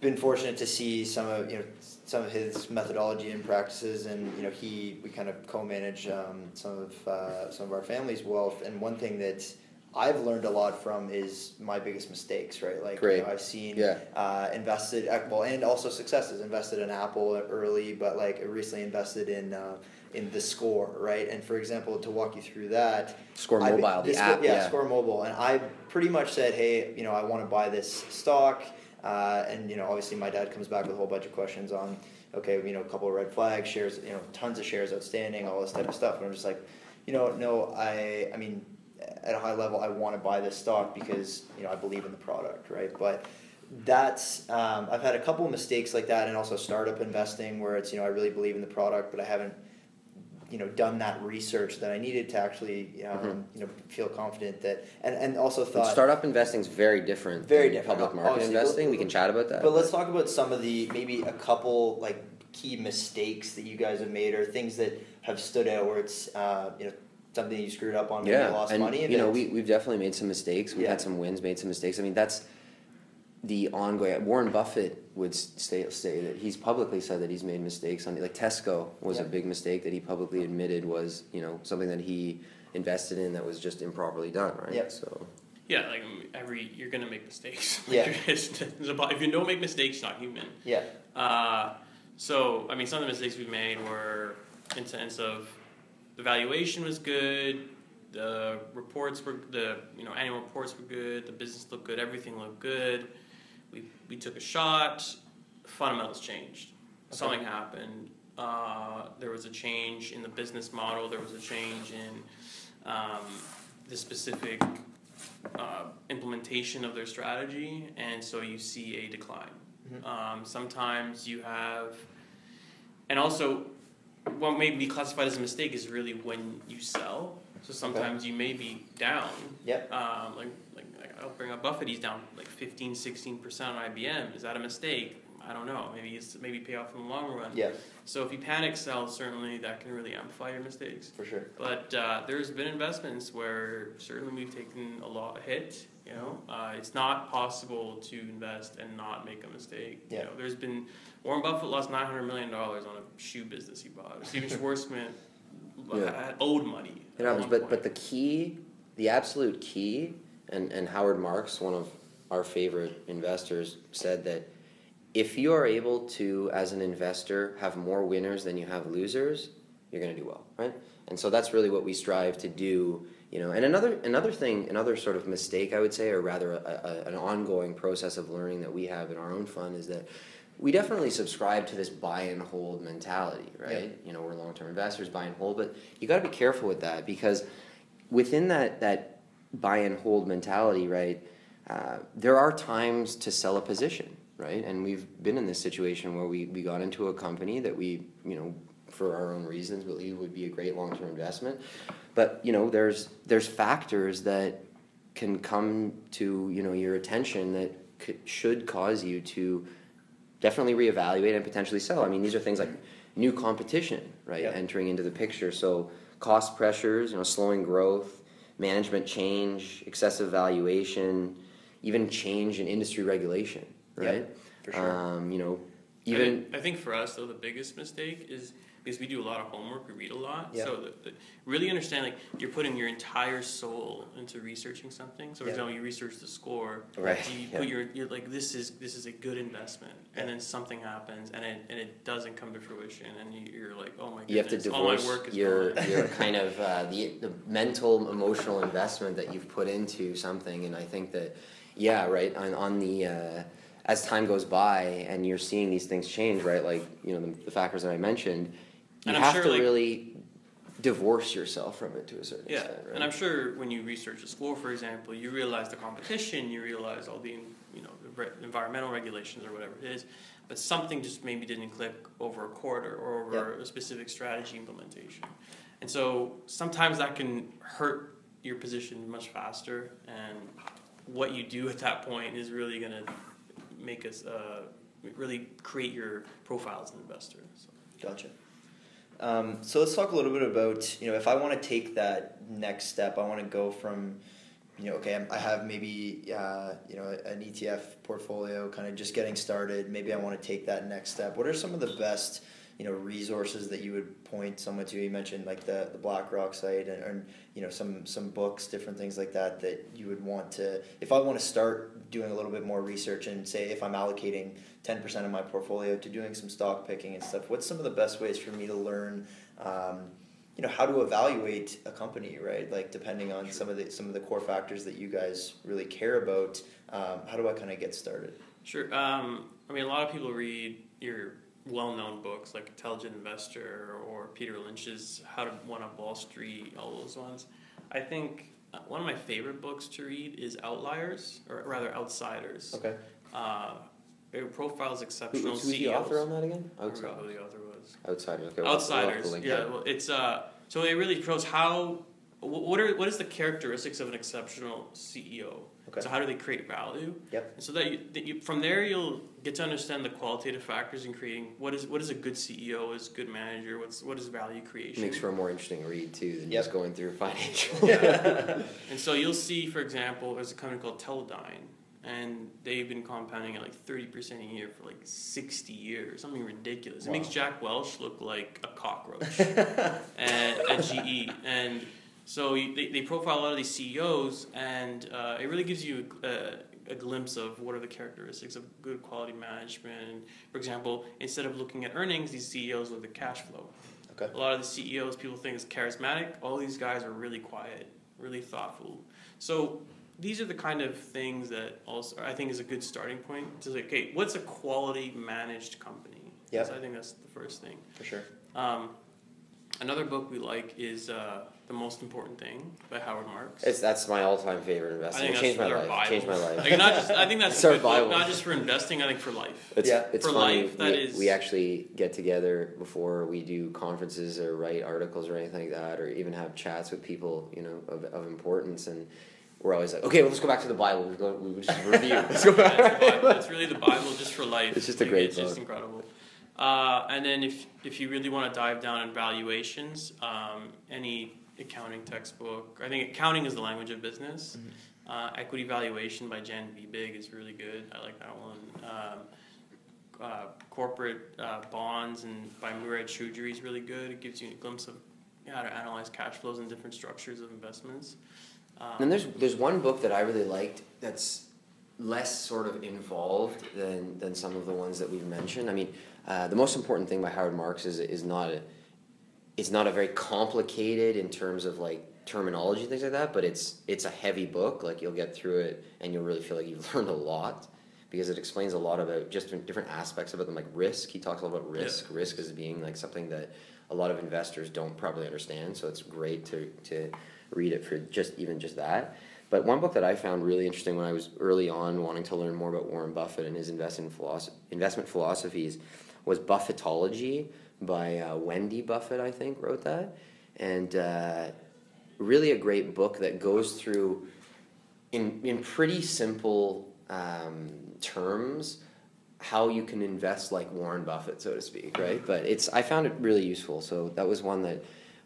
been fortunate to see some of you know some of his methodology and practices, and you know he we kind of co-manage um, some of uh, some of our family's wealth. And one thing that I've learned a lot from is my biggest mistakes. Right, like. You know, I've seen Yeah. uh, invested uh, well, and also successes. Invested in Apple early, but like recently invested in. Uh, in the score, right? And for example, to walk you through that, Score I- Mobile, the app, yeah, yeah. Score Mobile, and I pretty much said, hey, you know, I want to buy this stock, uh, and you know, obviously, my dad comes back with a whole bunch of questions on, okay, you know, a couple of red flags, shares, you know, tons of shares outstanding, all this type of stuff, and I'm just like, you know, no, I, I mean, at a high level, I want to buy this stock because you know I believe in the product, right? But that's um, I've had a couple of mistakes like that, and also startup investing where it's you know I really believe in the product, but I haven't you know done that research that I needed to actually um, Mhm. you know feel confident that and and also thought startup investing is very different. Very than different, Public market obviously. investing. We can chat about that. But let's talk about some of the maybe a couple like key mistakes that you guys have made or things that have stood out where it's uh, you know something you screwed up on, maybe yeah, you lost and money. you know, we we've definitely made some mistakes. We've Yeah. had some wins, made some mistakes. I mean, that's the ongoing. Warren Buffett would say say that he's publicly said that he's made mistakes on like Tesco was a big mistake that he publicly admitted was you know something that he invested in that was just improperly done, right? Yeah. So yeah, like every you're gonna make mistakes. (laughs) Yeah. It's- it's if you don't make mistakes, you're not human. yeah, Uh, so, I mean, some of the mistakes we made were in sense of the valuation was good, the reports were the you know annual reports were good, the business looked good, everything looked good. We we took a shot, fundamentals changed. Something happened. Uh, there was a change in the business model. There was a change in um, the specific uh, implementation of their strategy, and so you see a decline. Mhm. Um, sometimes you have, and also, what may be classified as a mistake is really when you sell. So sometimes you may be down. Yep. Um, like, like, like I'll bring up Buffett. He's down like 15, 16 percent on IBM. Is that a mistake? I don't know. Maybe it's maybe pay off in the long run. yeah, So if you panic sell, certainly that can really amplify your mistakes. for sure. But uh, there's been investments where certainly we've taken a lot a hit. You know, uh, it's not possible to invest and not make a mistake. Yeah. You know, there's been Warren Buffett lost nine hundred million dollars on a shoe business he bought. Stephen (laughs) Schwarzman uh, Yeah. had owed money. It happens, but point. but the key, the absolute key, and and Howard Marks, one of our favorite investors, said that if you are able to, as an investor, have more winners than you have losers, you're going to do well, right? And so that's really what we strive to do. You know, and another another thing, another sort of mistake I would say, or rather a, a, an ongoing process of learning that we have in our own fund is that we definitely subscribe to this buy and hold mentality, right? You know, we're long term investors, buy and hold, but you got to be careful with that because within that that buy and hold mentality, right? Uh, there are times to sell a position, right? And we've been in this situation where we, we got into a company that we, you know, for our own reasons, believe would be a great long term investment. But you know, there's there's factors that can come to you know your attention that could, should cause you to definitely reevaluate and potentially sell. I mean, these are things like new competition, right, Yeah. entering into the picture. So cost pressures, you know, slowing growth, management change, excessive valuation, even change in industry regulation, Yeah, right? for sure. Um, you know, I even I think for us though the biggest mistake is because we do a lot of homework, we read a lot. Yeah. So the, the, really understand like you're putting your entire soul into researching something. So for Yeah. example, you research the score, Right, You yeah. put your you're like this is this is a good investment, and then something happens, and it and it doesn't come to fruition, and you, you're like, oh my goodness, you have to all my divorce work is your gone. your (laughs) kind of uh, the the mental emotional investment that you've put into something, and I think that yeah, right on on the. Uh, as time goes by and you're seeing these things change, right? Like you know the, the factors that I mentioned, you And I'm have sure, to like- really divorce yourself from it to a certain Yeah, extent, right? and I'm sure when you research a score, for example, you realize the competition, you realize all the you know the re- environmental regulations or whatever it is, but something just maybe didn't click over a quarter or over a specific strategy implementation, and so sometimes that can hurt your position much faster, and what you do at that point is really going to make us uh, really create your profile as an investor. So. Gotcha. Um, so let's talk a little bit about you know if I want to take that next step, I want to go from you know okay I have maybe uh, you know an ETF portfolio, kind of just getting started. Maybe I want to take that next step. What are some of the best you know resources that you would point someone to? You mentioned like the the BlackRock site and, and you know some some books, different things like that that you would want to. If I want to start doing a little bit more research and say if I'm allocating ten percent of my portfolio to doing some stock picking and stuff, what's some of the best ways for me to learn? Um, you know how to evaluate a company, right? Like depending on some of the some of the core factors that you guys really care about. Um, how do I kind of get started? Sure. Um, I mean, a lot of people read your well-known books like Intelligent Investor or Peter Lynch's How to One Up Wall Street, all those ones. I think uh, one of my favorite books to read is Outliers, or rather Outsiders. Okay. Uh, it profiles Who, exceptional who's the author on that again? I Outside. forgot who the author was. Outsiders. Okay, we'll we'll Outsiders. link yeah. Well, it's uh. So it really shows how. What are what is the characteristics of an exceptional CEO? Okay. So how do they create value? Yep. And so that, you, that you, from there you'll get to understand the qualitative factors in creating what is what is a good CEO, is a good manager, what's what is value creation. Makes for a more interesting read too than Yep. just going through financial. (laughs) (laughs) And so you'll see, for example, there's a company called Teledyne, and they've been compounding at like thirty percent a year for like sixty years, something ridiculous. It makes Jack Welch look like a cockroach (laughs) and, at GE, and so they, they profile a lot of these CEOs, and uh, it really gives you a, a glimpse of what are the characteristics of good quality management. For example, instead of looking at earnings, these CEOs look at cash flow. Okay. A lot of the CEOs people think is charismatic. All these guys are really quiet, really thoughtful. So these are the kind of things that also I think is a good starting point to say, okay, what's a quality managed company? Yes, I think that's the first thing. For sure. Um, another book we like is uh, The Most Important Thing by Howard Marks. It's that's my all-time favorite I investing. think It changed my life. Changed my life. Not just, I think that's (laughs) It's good book, not just for investing, I think for life. It's, Yeah. it's For funny. life, that we, is- we actually get together before we do conferences or write articles or anything like that, or even have chats with people, you know, of, of importance. And we're always like, okay, well, let's go back to the Bible. We go, we just (laughs) review. Let's go Yeah, back. it's, Bible. (laughs) It's really the Bible just for life. It's just a Like, great It's just incredible. Uh, and then if if you really want to dive down in valuations, um, any accounting textbook. I think accounting is the language of business. Mm-hmm. Uh, Equity Valuation by Jen Jan Big is really good. I like that one. Um, uh, corporate uh, bonds and by Moorad Choudhry is really good. It gives you a glimpse of how to analyze cash flows and different structures of investments. Um, And there's there's one book that I really liked that's less sort of involved than than some of the ones that we've mentioned. I mean, uh, the most important thing by Howard Marks is is not a it's not a very complicated in terms of like terminology and things like that, but it's it's a heavy book. Like you'll get through it and you'll really feel like you've (laughs) learned a lot because it explains a lot about just different- aspects about them, like risk. He talks a lot about risk. Risk as being like something that a lot of investors don't probably understand. So it's great to to read it for just even just that. But one book that I found really interesting when I was early on wanting to learn more about Warren Buffett and his investment philosophy, investment philosophies was Buffettology by uh, Wendy Buffett, I think, wrote that. And uh, really a great book that goes through, in, in pretty simple um, terms, how you can invest like Warren Buffett, so to speak, right? But it's I found it really useful. So that was one that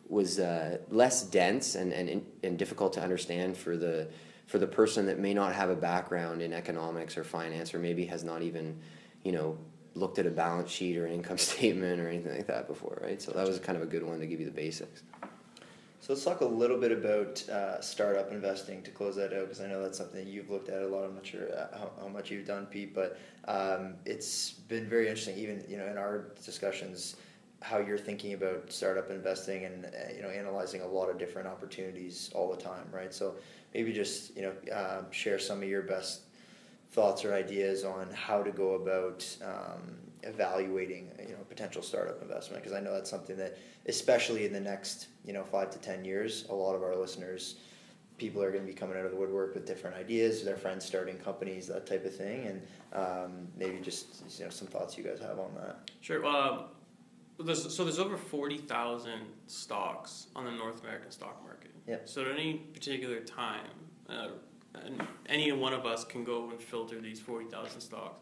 was uh, less dense and, and, and difficult to understand for the for the person that may not have a background in economics or finance or maybe has not even you know looked at a balance sheet or an income (laughs) statement or anything like that before, right? So that was kind of a good one to give you the basics. So let's talk a little bit about uh, startup investing to close that out because I know that's something you've looked at a lot. I'm not sure uh, how, how much you've done, Pete, but um, it's been very interesting. Even you know in our discussions, how you're thinking about startup investing and uh, you know analyzing a lot of different opportunities all the time, right? So maybe just you know uh, share some of your best thoughts or ideas on how to go about um, evaluating you know potential startup investment because I know that's something that especially in the next you know five to ten years a lot of our listeners people are going to be coming out of the woodwork with different ideas their friends starting companies that type of thing and um, maybe just you know some thoughts you guys have on that Sure. Um, there's, so there's over forty thousand stocks on the North American stock market. Yeah. So at any particular time, uh, any one of us can go and filter these forty thousand stocks,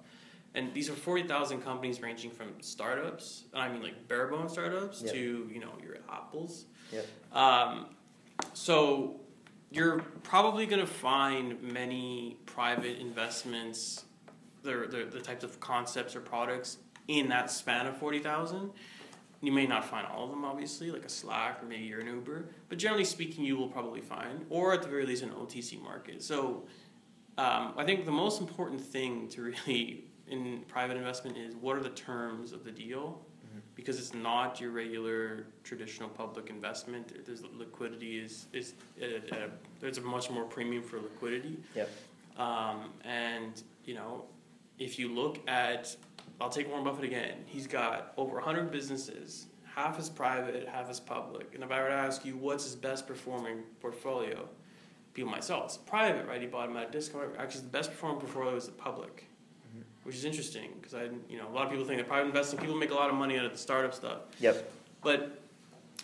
and these are forty thousand companies ranging from startups, and I mean like bare bone startups, Yeah. to you know your apples. Yeah. Um, so you're probably going to find many private investments, the, the, the types of concepts or products in that span of 40,000. You may not find all of them, obviously, like a Slack or maybe you're an Uber, but generally speaking, you will probably find, or at the very least, an OTC market. So um, I think the most important thing to really (laughs) in private investment is what are the terms of the deal because it's not your regular traditional public investment. There's liquidity is is uh, uh, there's a much more premium for liquidity. Yep. Um, and you know, if you look at, I'll take Warren Buffett again. He's got over hundred businesses. Half is private, half is public. And if I were to ask you what's his best performing portfolio, people might say, oh, it's private, right? He bought them at a discount. Actually, the best performing portfolio is the public mm-hmm. which is interesting because I, you know, a lot of people think that private investing people make a lot of money out of the startup stuff. Yep. But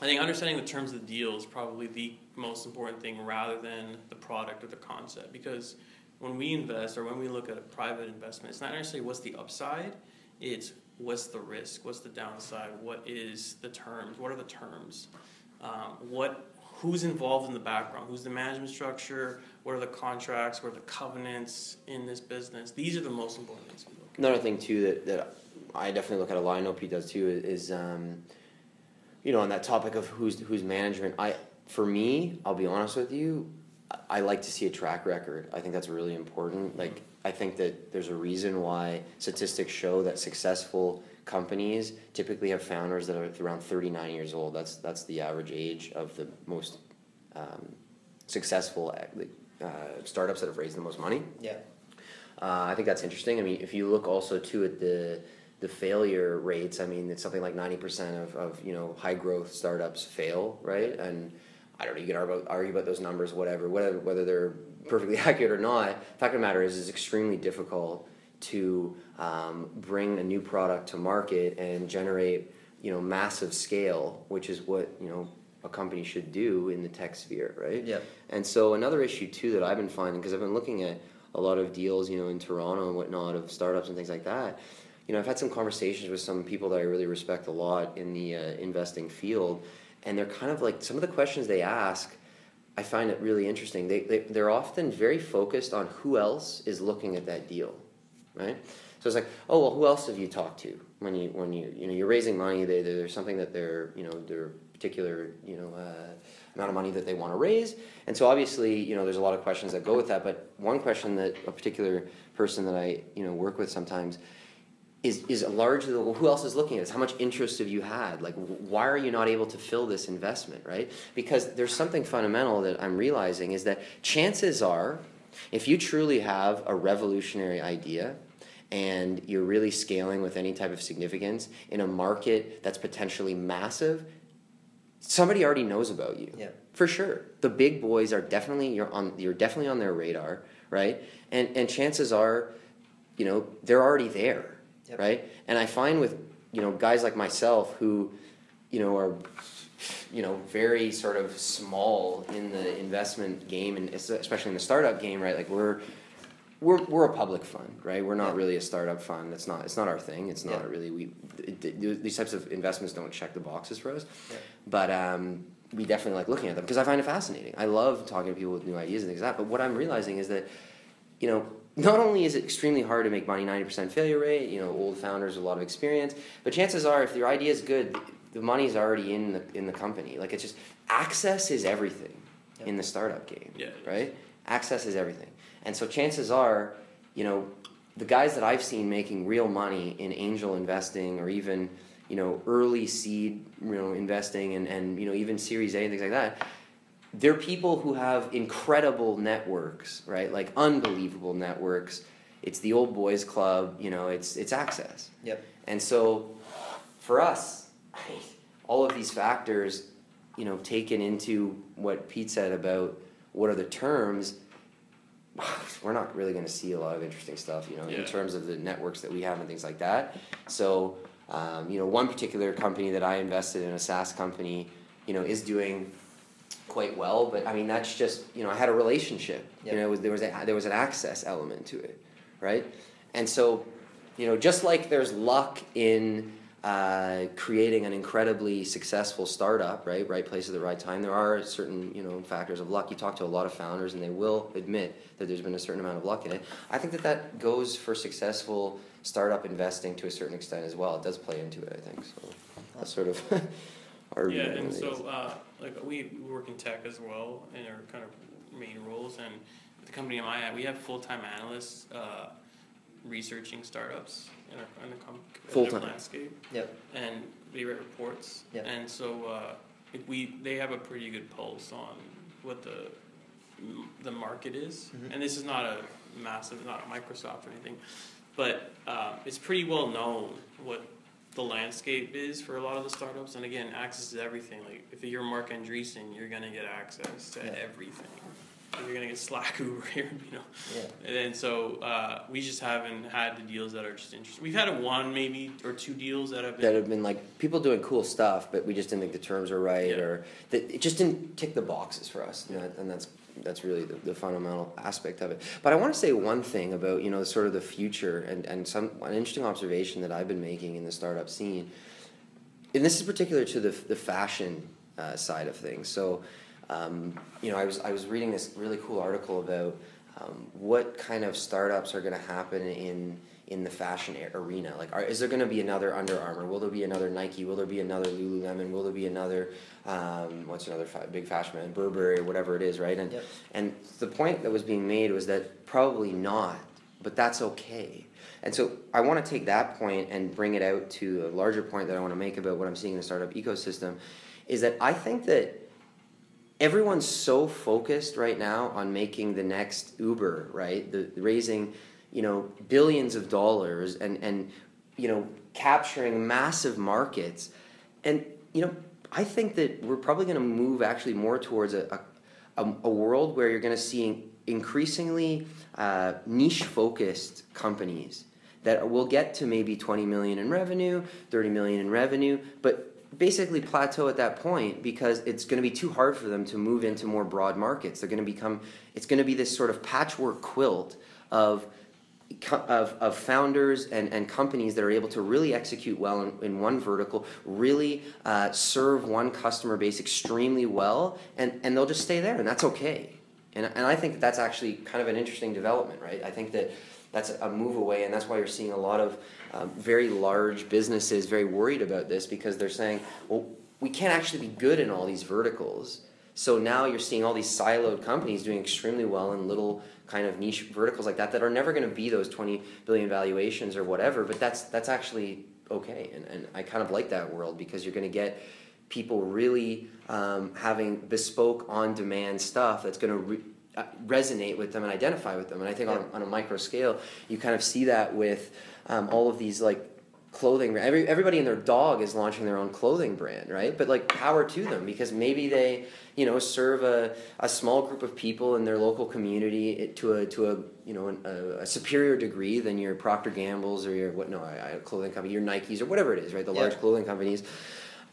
I think understanding the terms of the deal is probably the most important thing rather than the product or the concept. Because when we invest or when we look at a private investment, it's not necessarily what's the upside, it's what's the risk, what's the downside, what is the terms, what are the terms, um, what who's involved in the background, who's the management structure, what are the contracts, what are the covenants in this business. These are the most important things. Another thing too that, that I definitely look at a lot. I know Pete does too. Is um, you know on that topic of who's who's management. I for me, I'll be honest with you. I like to see a track record. I think that's really important. Like I think that there's a reason why statistics show that successful companies typically have founders that are around 39 years old. That's that's the average age of the most um, successful uh, startups that have raised the most money. Yeah. Uh, I think that's interesting. I mean, if you look also too at the the failure rates, I mean, it's something like ninety percent of, of you know high growth startups fail, right? And I don't know, you can argue about, argue about those numbers, whatever, whatever, whether they're perfectly (laughs) accurate or not. Fact of the matter is, it's extremely difficult to um, bring a new product to market and generate you know massive scale, which is what you know a company should do in the tech sphere, right? Yeah. And so another issue too that I've been finding because I've been looking at a lot of deals, you know, in Toronto and whatnot of startups and things like that. You know, I've had some conversations with some people that I really respect a lot in the uh, investing field, and they're kind of like some of the questions they ask. I find it really interesting. They, they they're often very focused on who else is looking at that deal, right? So it's like, oh well, who else have you talked to when you when you you know you're raising money? They, there's something that they're you know their particular you know uh, amount of money that they want to raise, and so obviously you know there's a lot of questions that go with that. But one question that a particular person that I you know work with sometimes is is largely well, who else is looking at this? How much interest have you had? Like, why are you not able to fill this investment, right? Because there's something fundamental that I'm realizing is that chances are, if you truly have a revolutionary idea and you're really scaling with any type of significance in a market that's potentially massive, somebody already knows about you. Yeah. For sure. The big boys are definitely you're on you're definitely on their radar, right? And and chances are, you know, they're already there. Yep. Right? And I find with, you know, guys like myself who, you know, are you know, very sort of small in the investment game and especially in the startup game, right? Like we're we're, we're a public fund, right? We're not really a startup fund. That's not it's not our thing. It's not Yeah. really we it, it- these types of investments don't check the boxes for us. But um, we definitely like looking at them because I find it fascinating. I love talking to people with new ideas and things like that. But what I'm realizing is that, you know, not only is it extremely hard to make money, ninety percent failure rate, you know, old founders, a lot of experience, but chances are, if your idea is good, the money's already in the in the company. Like it's just access is everything in the startup game, Yeah, right? Access is everything, and so chances are, you know, the guys that I've seen making real money in angel investing or even you know early seed you know investing and and you know even Series A and things like that they're people who have incredible networks, right? Like unbelievable networks. It's the old boys club, you know, it's it's access. Yep. And so for us, all of these factors, you know, taken into what Pete said about what are the terms, (sighs) we're not really going to see a lot of interesting stuff, you know, in terms of the networks that we have and things like that. So, um, you know, one particular company that I invested in, a SaaS company, you know, is doing quite well. But I mean, that's just you know, I had a relationship. Yep. You know, it was, there was a, there was an access element to it, right? And so, you know, just like there's luck in uh, creating an incredibly successful startup, right? Right place at the right time. There are certain you know factors of luck. You talk to a lot of founders, and they will admit that there's been a certain amount of luck in it. I think that that goes for successful startup investing to a certain extent as well. It does play into it, I think. So that's sort of (laughs) our Yeah, and so uh, like we we work in tech as well in our kind of main roles, and the company I'm at, we have full time analysts uh, researching startups in our in the com- Full-time. landscape, Yep. and they write reports, Yeah. and so uh, if we they have a pretty good pulse on what the the market is, Mhm. and this is not a massive, not a Microsoft or anything, but uh, it's pretty well known what the landscape is for a lot of the startups. And again, access is everything. Like if you're Marc Andreessen, you're gonna get access to Yeah. everything. If you're gonna get Slack, (laughs) Uber, you know. Yeah. And so uh, we just haven't had the deals that are just interesting. We've had one maybe or two deals that have that been have been like people doing cool stuff, but we just didn't think the terms were right, Yeah. or that it just didn't tick the boxes for us, and, that, and that's that's really the, the fundamental aspect of it. But I want to say one thing about you know sort of the future and and some an interesting observation that I've been making in the startup scene, and this is particular to the the fashion uh, side of things. So. Um, you know, I was I was reading this really cool article about um, what kind of startups are going to happen in in the fashion arena. Like, are, is there going to be another Under Armour? Will there be another Nike? Will there be another Lululemon? Will there be another um, what's another fa- big fashion brand, Burberry, or whatever it is, right? And Yep. and the point that was being made was that probably not, but that's okay. And so I want to take that point and bring it out to a larger point that I want to make about what I'm seeing in the startup ecosystem, is that I think that everyone's so focused right now on making the next Uber, right? The raising, you know, billions of dollars and and you know capturing massive markets, and you know I think that we're probably going to move actually more towards a a, a world where you're going to see increasingly uh, niche focused companies that will get to maybe 20 million in revenue 30 million in revenue but basically plateau at that point because it's going to be too hard for them to move into more broad markets. They're going to become it's going to be this sort of patchwork quilt of of, of founders and, and companies that are able to really execute well in, in one vertical, really uh, serve one customer base extremely well, and, and they'll just stay there, and that's okay. And, and I think that that's actually kind of an interesting development, right? I think that that's a move away, and that's why you're seeing a lot of um, very large businesses very worried about this because they're saying, well, we can't actually be good in all these verticals. So now you're seeing all these siloed companies doing extremely well in little kind of niche verticals like that that are never going to be those 20 billion valuations or whatever, but that's that's actually okay. And, and I kind of like that world because you're going to get people really um, having bespoke on demand stuff that's going to re- uh, resonate with them and identify with them. And I think on, on a micro scale, you kind of see that with um, all of these like clothing every everybody and their dog is launching their own clothing brand right? But like power to them because maybe they you know serve a, a small group of people in their local community to a to a you know an, a, a superior degree than your Procter Gambles or your what no I, I clothing company your Nikes or whatever it is right? The large Yeah. clothing companies.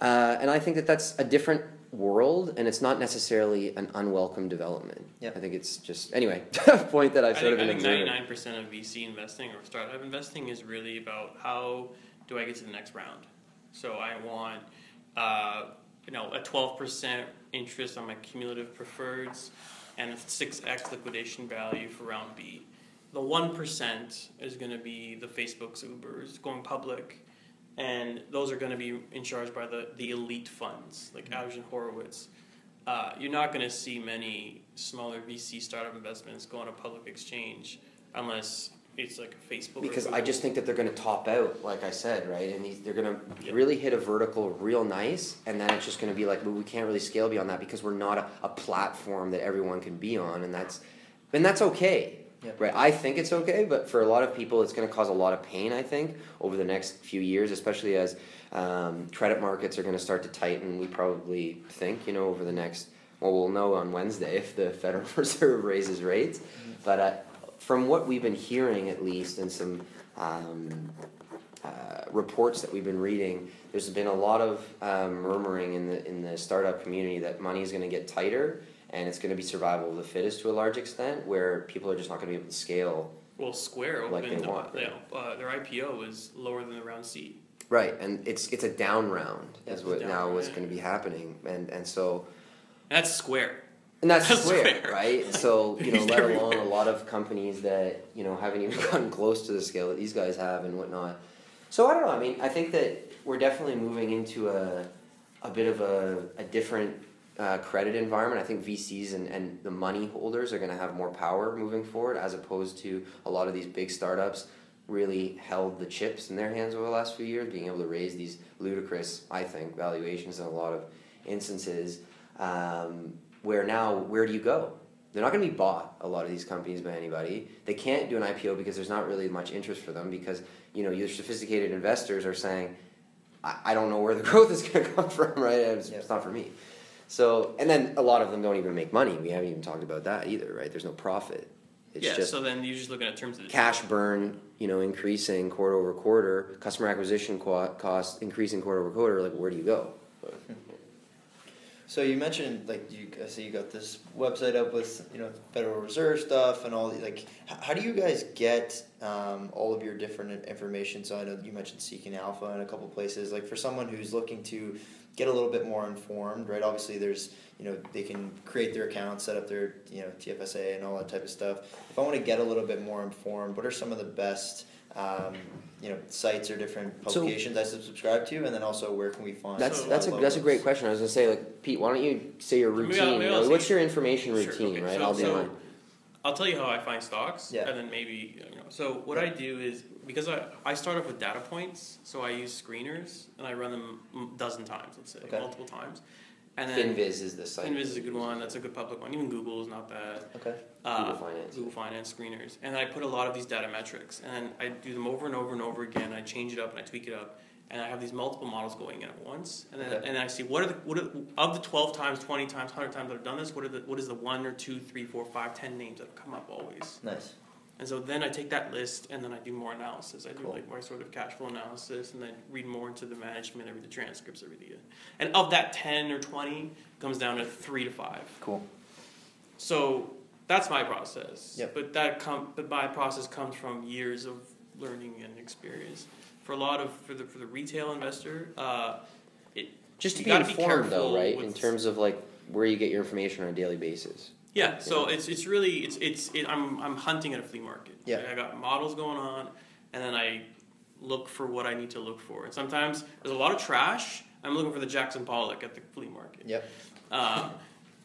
Uh, and I think that that's a different world and it's not necessarily an unwelcome development. Yep. I think it's just anyway (laughs) point that I've I sort think, of I think 99% of VC investing or startup investing is really about how do I get to the next round. So I want, uh, you know, a 12% interest on my cumulative preferreds and a 6x liquidation value for round B. the one percent is going to be the Facebooks, Ubers going public, and those are going to be in charge by the the elite funds like Mm-hmm. Andreessen Horowitz. Uh, you're not going to see many smaller VC startup investments go on a public exchange unless it's like a Facebook. Because I just think that they're going to top out, like I said, right? And these, they're going to Yep. really hit a vertical real nice, and then it's just going to be like, well, we can't really scale beyond that because we're not a, a platform that everyone can be on, and that's, and that's okay, Yep. right? I think it's okay, but for a lot of people, it's going to cause a lot of pain. I think over the next few years, especially as um, credit markets are going to start to tighten. We probably think, you know, over the next. Well, we'll know on Wednesday if the Federal (laughs) Reserve raises rates, but. Uh, from what we've been hearing at least and some um, uh, reports that we've been reading there's been a lot of um, murmuring in the in the startup community that money is going to get tighter and it's going to be survival of the fittest to a large extent where people are just not going to be able to scale well, Square like they opened, want, right? know, uh, their IPO is lower than the round C. right and it's it's a down round Yeah, is what now round, what's yeah. going to be happening and and so that's Square. And that's That's square, square. right? So (laughs) you know, let alone a lot of companies that you know haven't even (laughs) gotten close to the scale that these guys have and whatnot. So I don't know. I mean, I think that we're definitely moving into a a bit of a, a different uh, credit environment. I think VCs and, and the money holders are going to have more power moving forward, as opposed to a lot of these big startups really held the chips in their hands over the last few years, being able to raise these ludicrous, I think, valuations in a lot of instances. Um, where now, where do you go? They're not going to be bought. A lot of these companies by anybody. They can't do an IPO because there's not really much interest for them because you know your sophisticated investors are saying, I, I don't know where the (laughs) growth is going to come from. Right? It's, Yep. it's not for me. So and then a lot of them don't even make money. We haven't even talked about that either. Right? There's no profit. It's yeah, just so then you're just looking at terms of the cash burn, you know, increasing quarter over quarter, customer acquisition co- cost increasing quarter over quarter. Like, where do you go? Hmm. So you mentioned like you I see you got this website up with you know Federal Reserve stuff and all the, like how do you guys get um, all of your different information? So I know you mentioned Seeking Alpha in a couple places. Like for someone who's looking to get a little bit more informed, right? Obviously, there's you know they can create their account, set up their you know TFSA and all that type of stuff. If I want to get a little bit more informed, what are some of the best um, you know sites or different So- publications I subscribe to, and then also where can we find? That's that's a that's a great question. I was gonna say like Pete, why don't you say your Maybe routine? I'll- maybe I'll know, what's say- your information Sure, routine, okay, right? so- I'll do so- mine. I'll tell you how I find stocks, Yeah. and then maybe you know. So what I do is because I, I start off with data points, so I use screeners and I run them a dozen times, let's say Okay. multiple times, and then Finviz is the site. Finviz is a good one. That's a good public one. Even Google is not bad. Okay. Uh, Google Finance. Google Finance screeners, and I put a lot of these data metrics, and then I do them over and over and over again. I change it up and I tweak it up, and I have these multiple models going in at once, and then Okay. and I see what are the what are, of the twelve times, twenty times, hundred times that I've done this. What are the what is the one or two, three, four, five, ten names that have come up always? Nice. And so then I take that list and then I do more analysis. I do Cool. like more sort of cash flow analysis and then read more into the management, I read the transcripts, I read the and of that ten or twenty comes down to three to five. Cool. So that's my process. Yep. But that com- but my process comes from years of learning and experience. For a lot of for the for the retail investor, uh, it Just to you be gotta be informed, though, right? In terms of like where you get your information on a daily basis. Yeah, so it's it's really it's it's it, I'm I'm hunting at a flea market. Yeah. Like, I got models going on, and then I look for what I need to look for. And sometimes there's a lot of trash. I'm looking for the Jackson Pollock at the flea market. Yep. Um,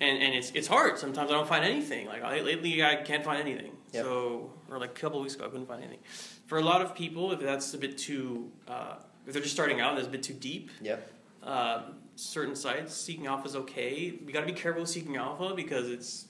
and and it's it's hard. Sometimes I don't find anything. Like I, lately, I can't find anything. Yep. So or like a couple weeks ago, I couldn't find anything. For a lot of people, if that's a bit too, uh, if they're just starting out and it's a bit too deep, Yeah. um, certain sites, Seeking Alpha is okay. You got to be careful with Seeking Alpha because it's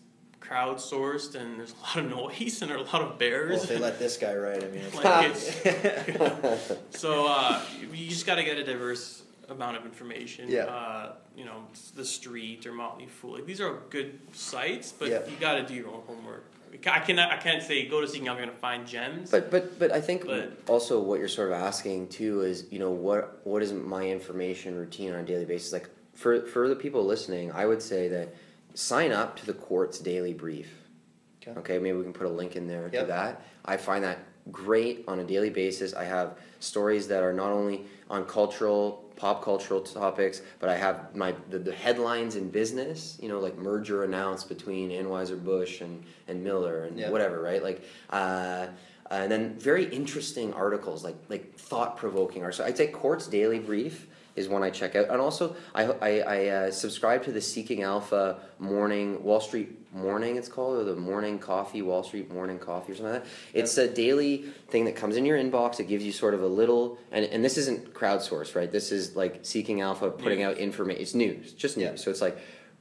crowdsourced and there's a lot of noise and there are a lot of bears. Well, if they let this guy ride, I mean, it's (laughs) Like (laughs) so uh, you just got to get a diverse amount of information. Yeah. Uh, you know, the Street or Motley Fool. Like these are good sites, but Yeah. you got to do your own homework. I cannot. I can't say go to Seeking Alpha. You're gonna find gems. But but but I think But- also what you're sort of asking too is you know what what is my information routine on a daily basis like for for the people listening I would say that sign up to the Quartz daily brief. Okay. Okay, maybe we can put a link in there to that. I find that great on a daily basis. I have stories that are not only on cultural, pop cultural topics, but I have my the, the headlines in business. You know, like merger announced between Anheuser Busch and and Miller and Yeah. whatever, right? Like. Uh, and then very interesting articles, like like thought provoking articles. So I'd say Quartz Daily Brief is one I check out, and also I I, I uh, subscribe to the Seeking Alpha Morning Wall Street Morning. It's called or the Morning Coffee Wall Street Morning Coffee or something like that. It's a daily thing that comes in your inbox. It gives you sort of a little, and, and this isn't crowdsourced, right? This is like Seeking Alpha putting News. out information. It's news, just news. Yeah. So it's like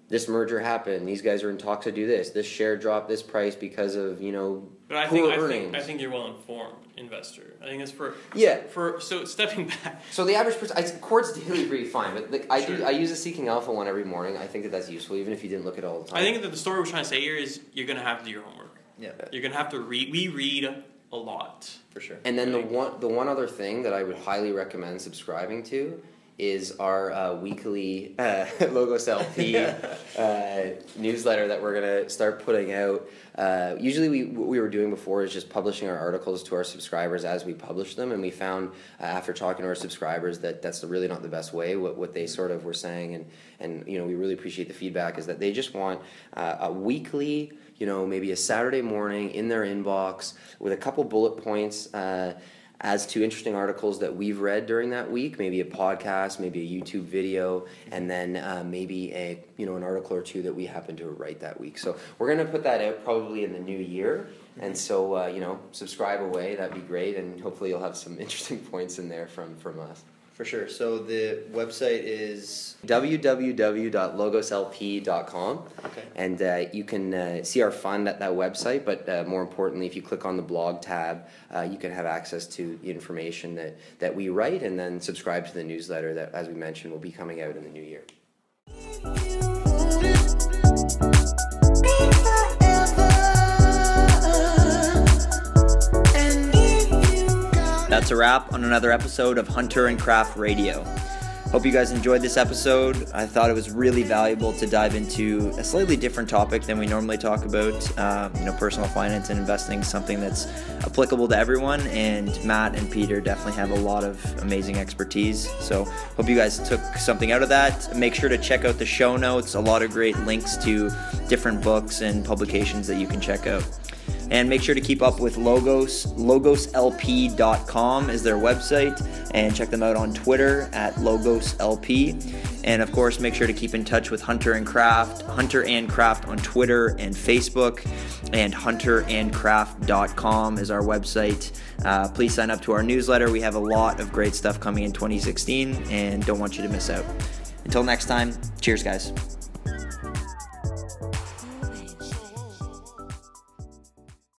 this merger happened. These guys are in talks to do this. This share dropped this price because of you know But I poor think, I earnings. think I think you're well informed investor. I think it's for Yeah. for so stepping back. So the average person, I, Quartz daily brief, fine, but like, I do, I use a Seeking Alpha one every morning. I think that that's useful, even if you didn't look at it all the time. I think that the story we're trying to say here is you're gonna have to do your homework. Yeah, You're gonna have to read. We read a lot. for sure. And then the one, the one other thing that I would highly recommend subscribing to is our uh, weekly uh, (laughs) Logos (laughs) LP uh, newsletter that we're gonna start putting out. Uh, usually, we what we were doing before is just publishing our articles to our subscribers as we publish them, and we found uh, after talking to our subscribers that that's really not the best way. What what they sort of were saying, and and you know we really appreciate the feedback is that they just want uh, a weekly you know, maybe a Saturday morning in their inbox with a couple bullet points uh, as to interesting articles that we've read during that week, maybe a podcast, maybe a YouTube video, and then uh, maybe a you know an article or two that we happen to write that week. So we're gonna put that out probably in the new year, and so uh, you know subscribe away. That'd be great, and hopefully you'll have some (laughs) interesting points in there from from us. For sure. So the website is www.logoslp.com. okay. And uh, you can uh, see our fund at that website, but uh, more importantly, if you click on the blog tab, uh, you can have access to the information that, that we write and then subscribe to the newsletter that, as we mentioned, will be coming out in the new year. That's a wrap on another episode of Hunter and Craft Radio. Hope you guys enjoyed this episode. I thought it was really valuable to dive into a slightly different topic than we normally talk about. Um, you know, personal finance and investing something that's applicable to everyone, and Matt and Peter definitely have a lot of amazing expertise. So, hope you guys took something out of that. Make sure to check out the show notes, a lot of great links to different books and publications that you can check out. And make sure to keep up with Logos. LogosLP.com is their website. And check them out on Twitter at LogosLP. And of course, make sure to keep in touch with Hunter and Craft, Hunter and Craft on Twitter and Facebook. And hunterandcraft.com is our website. Uh, please sign up to our newsletter. We have a lot of great stuff coming in 2016 and don't want you to miss out. Until next time, cheers, guys.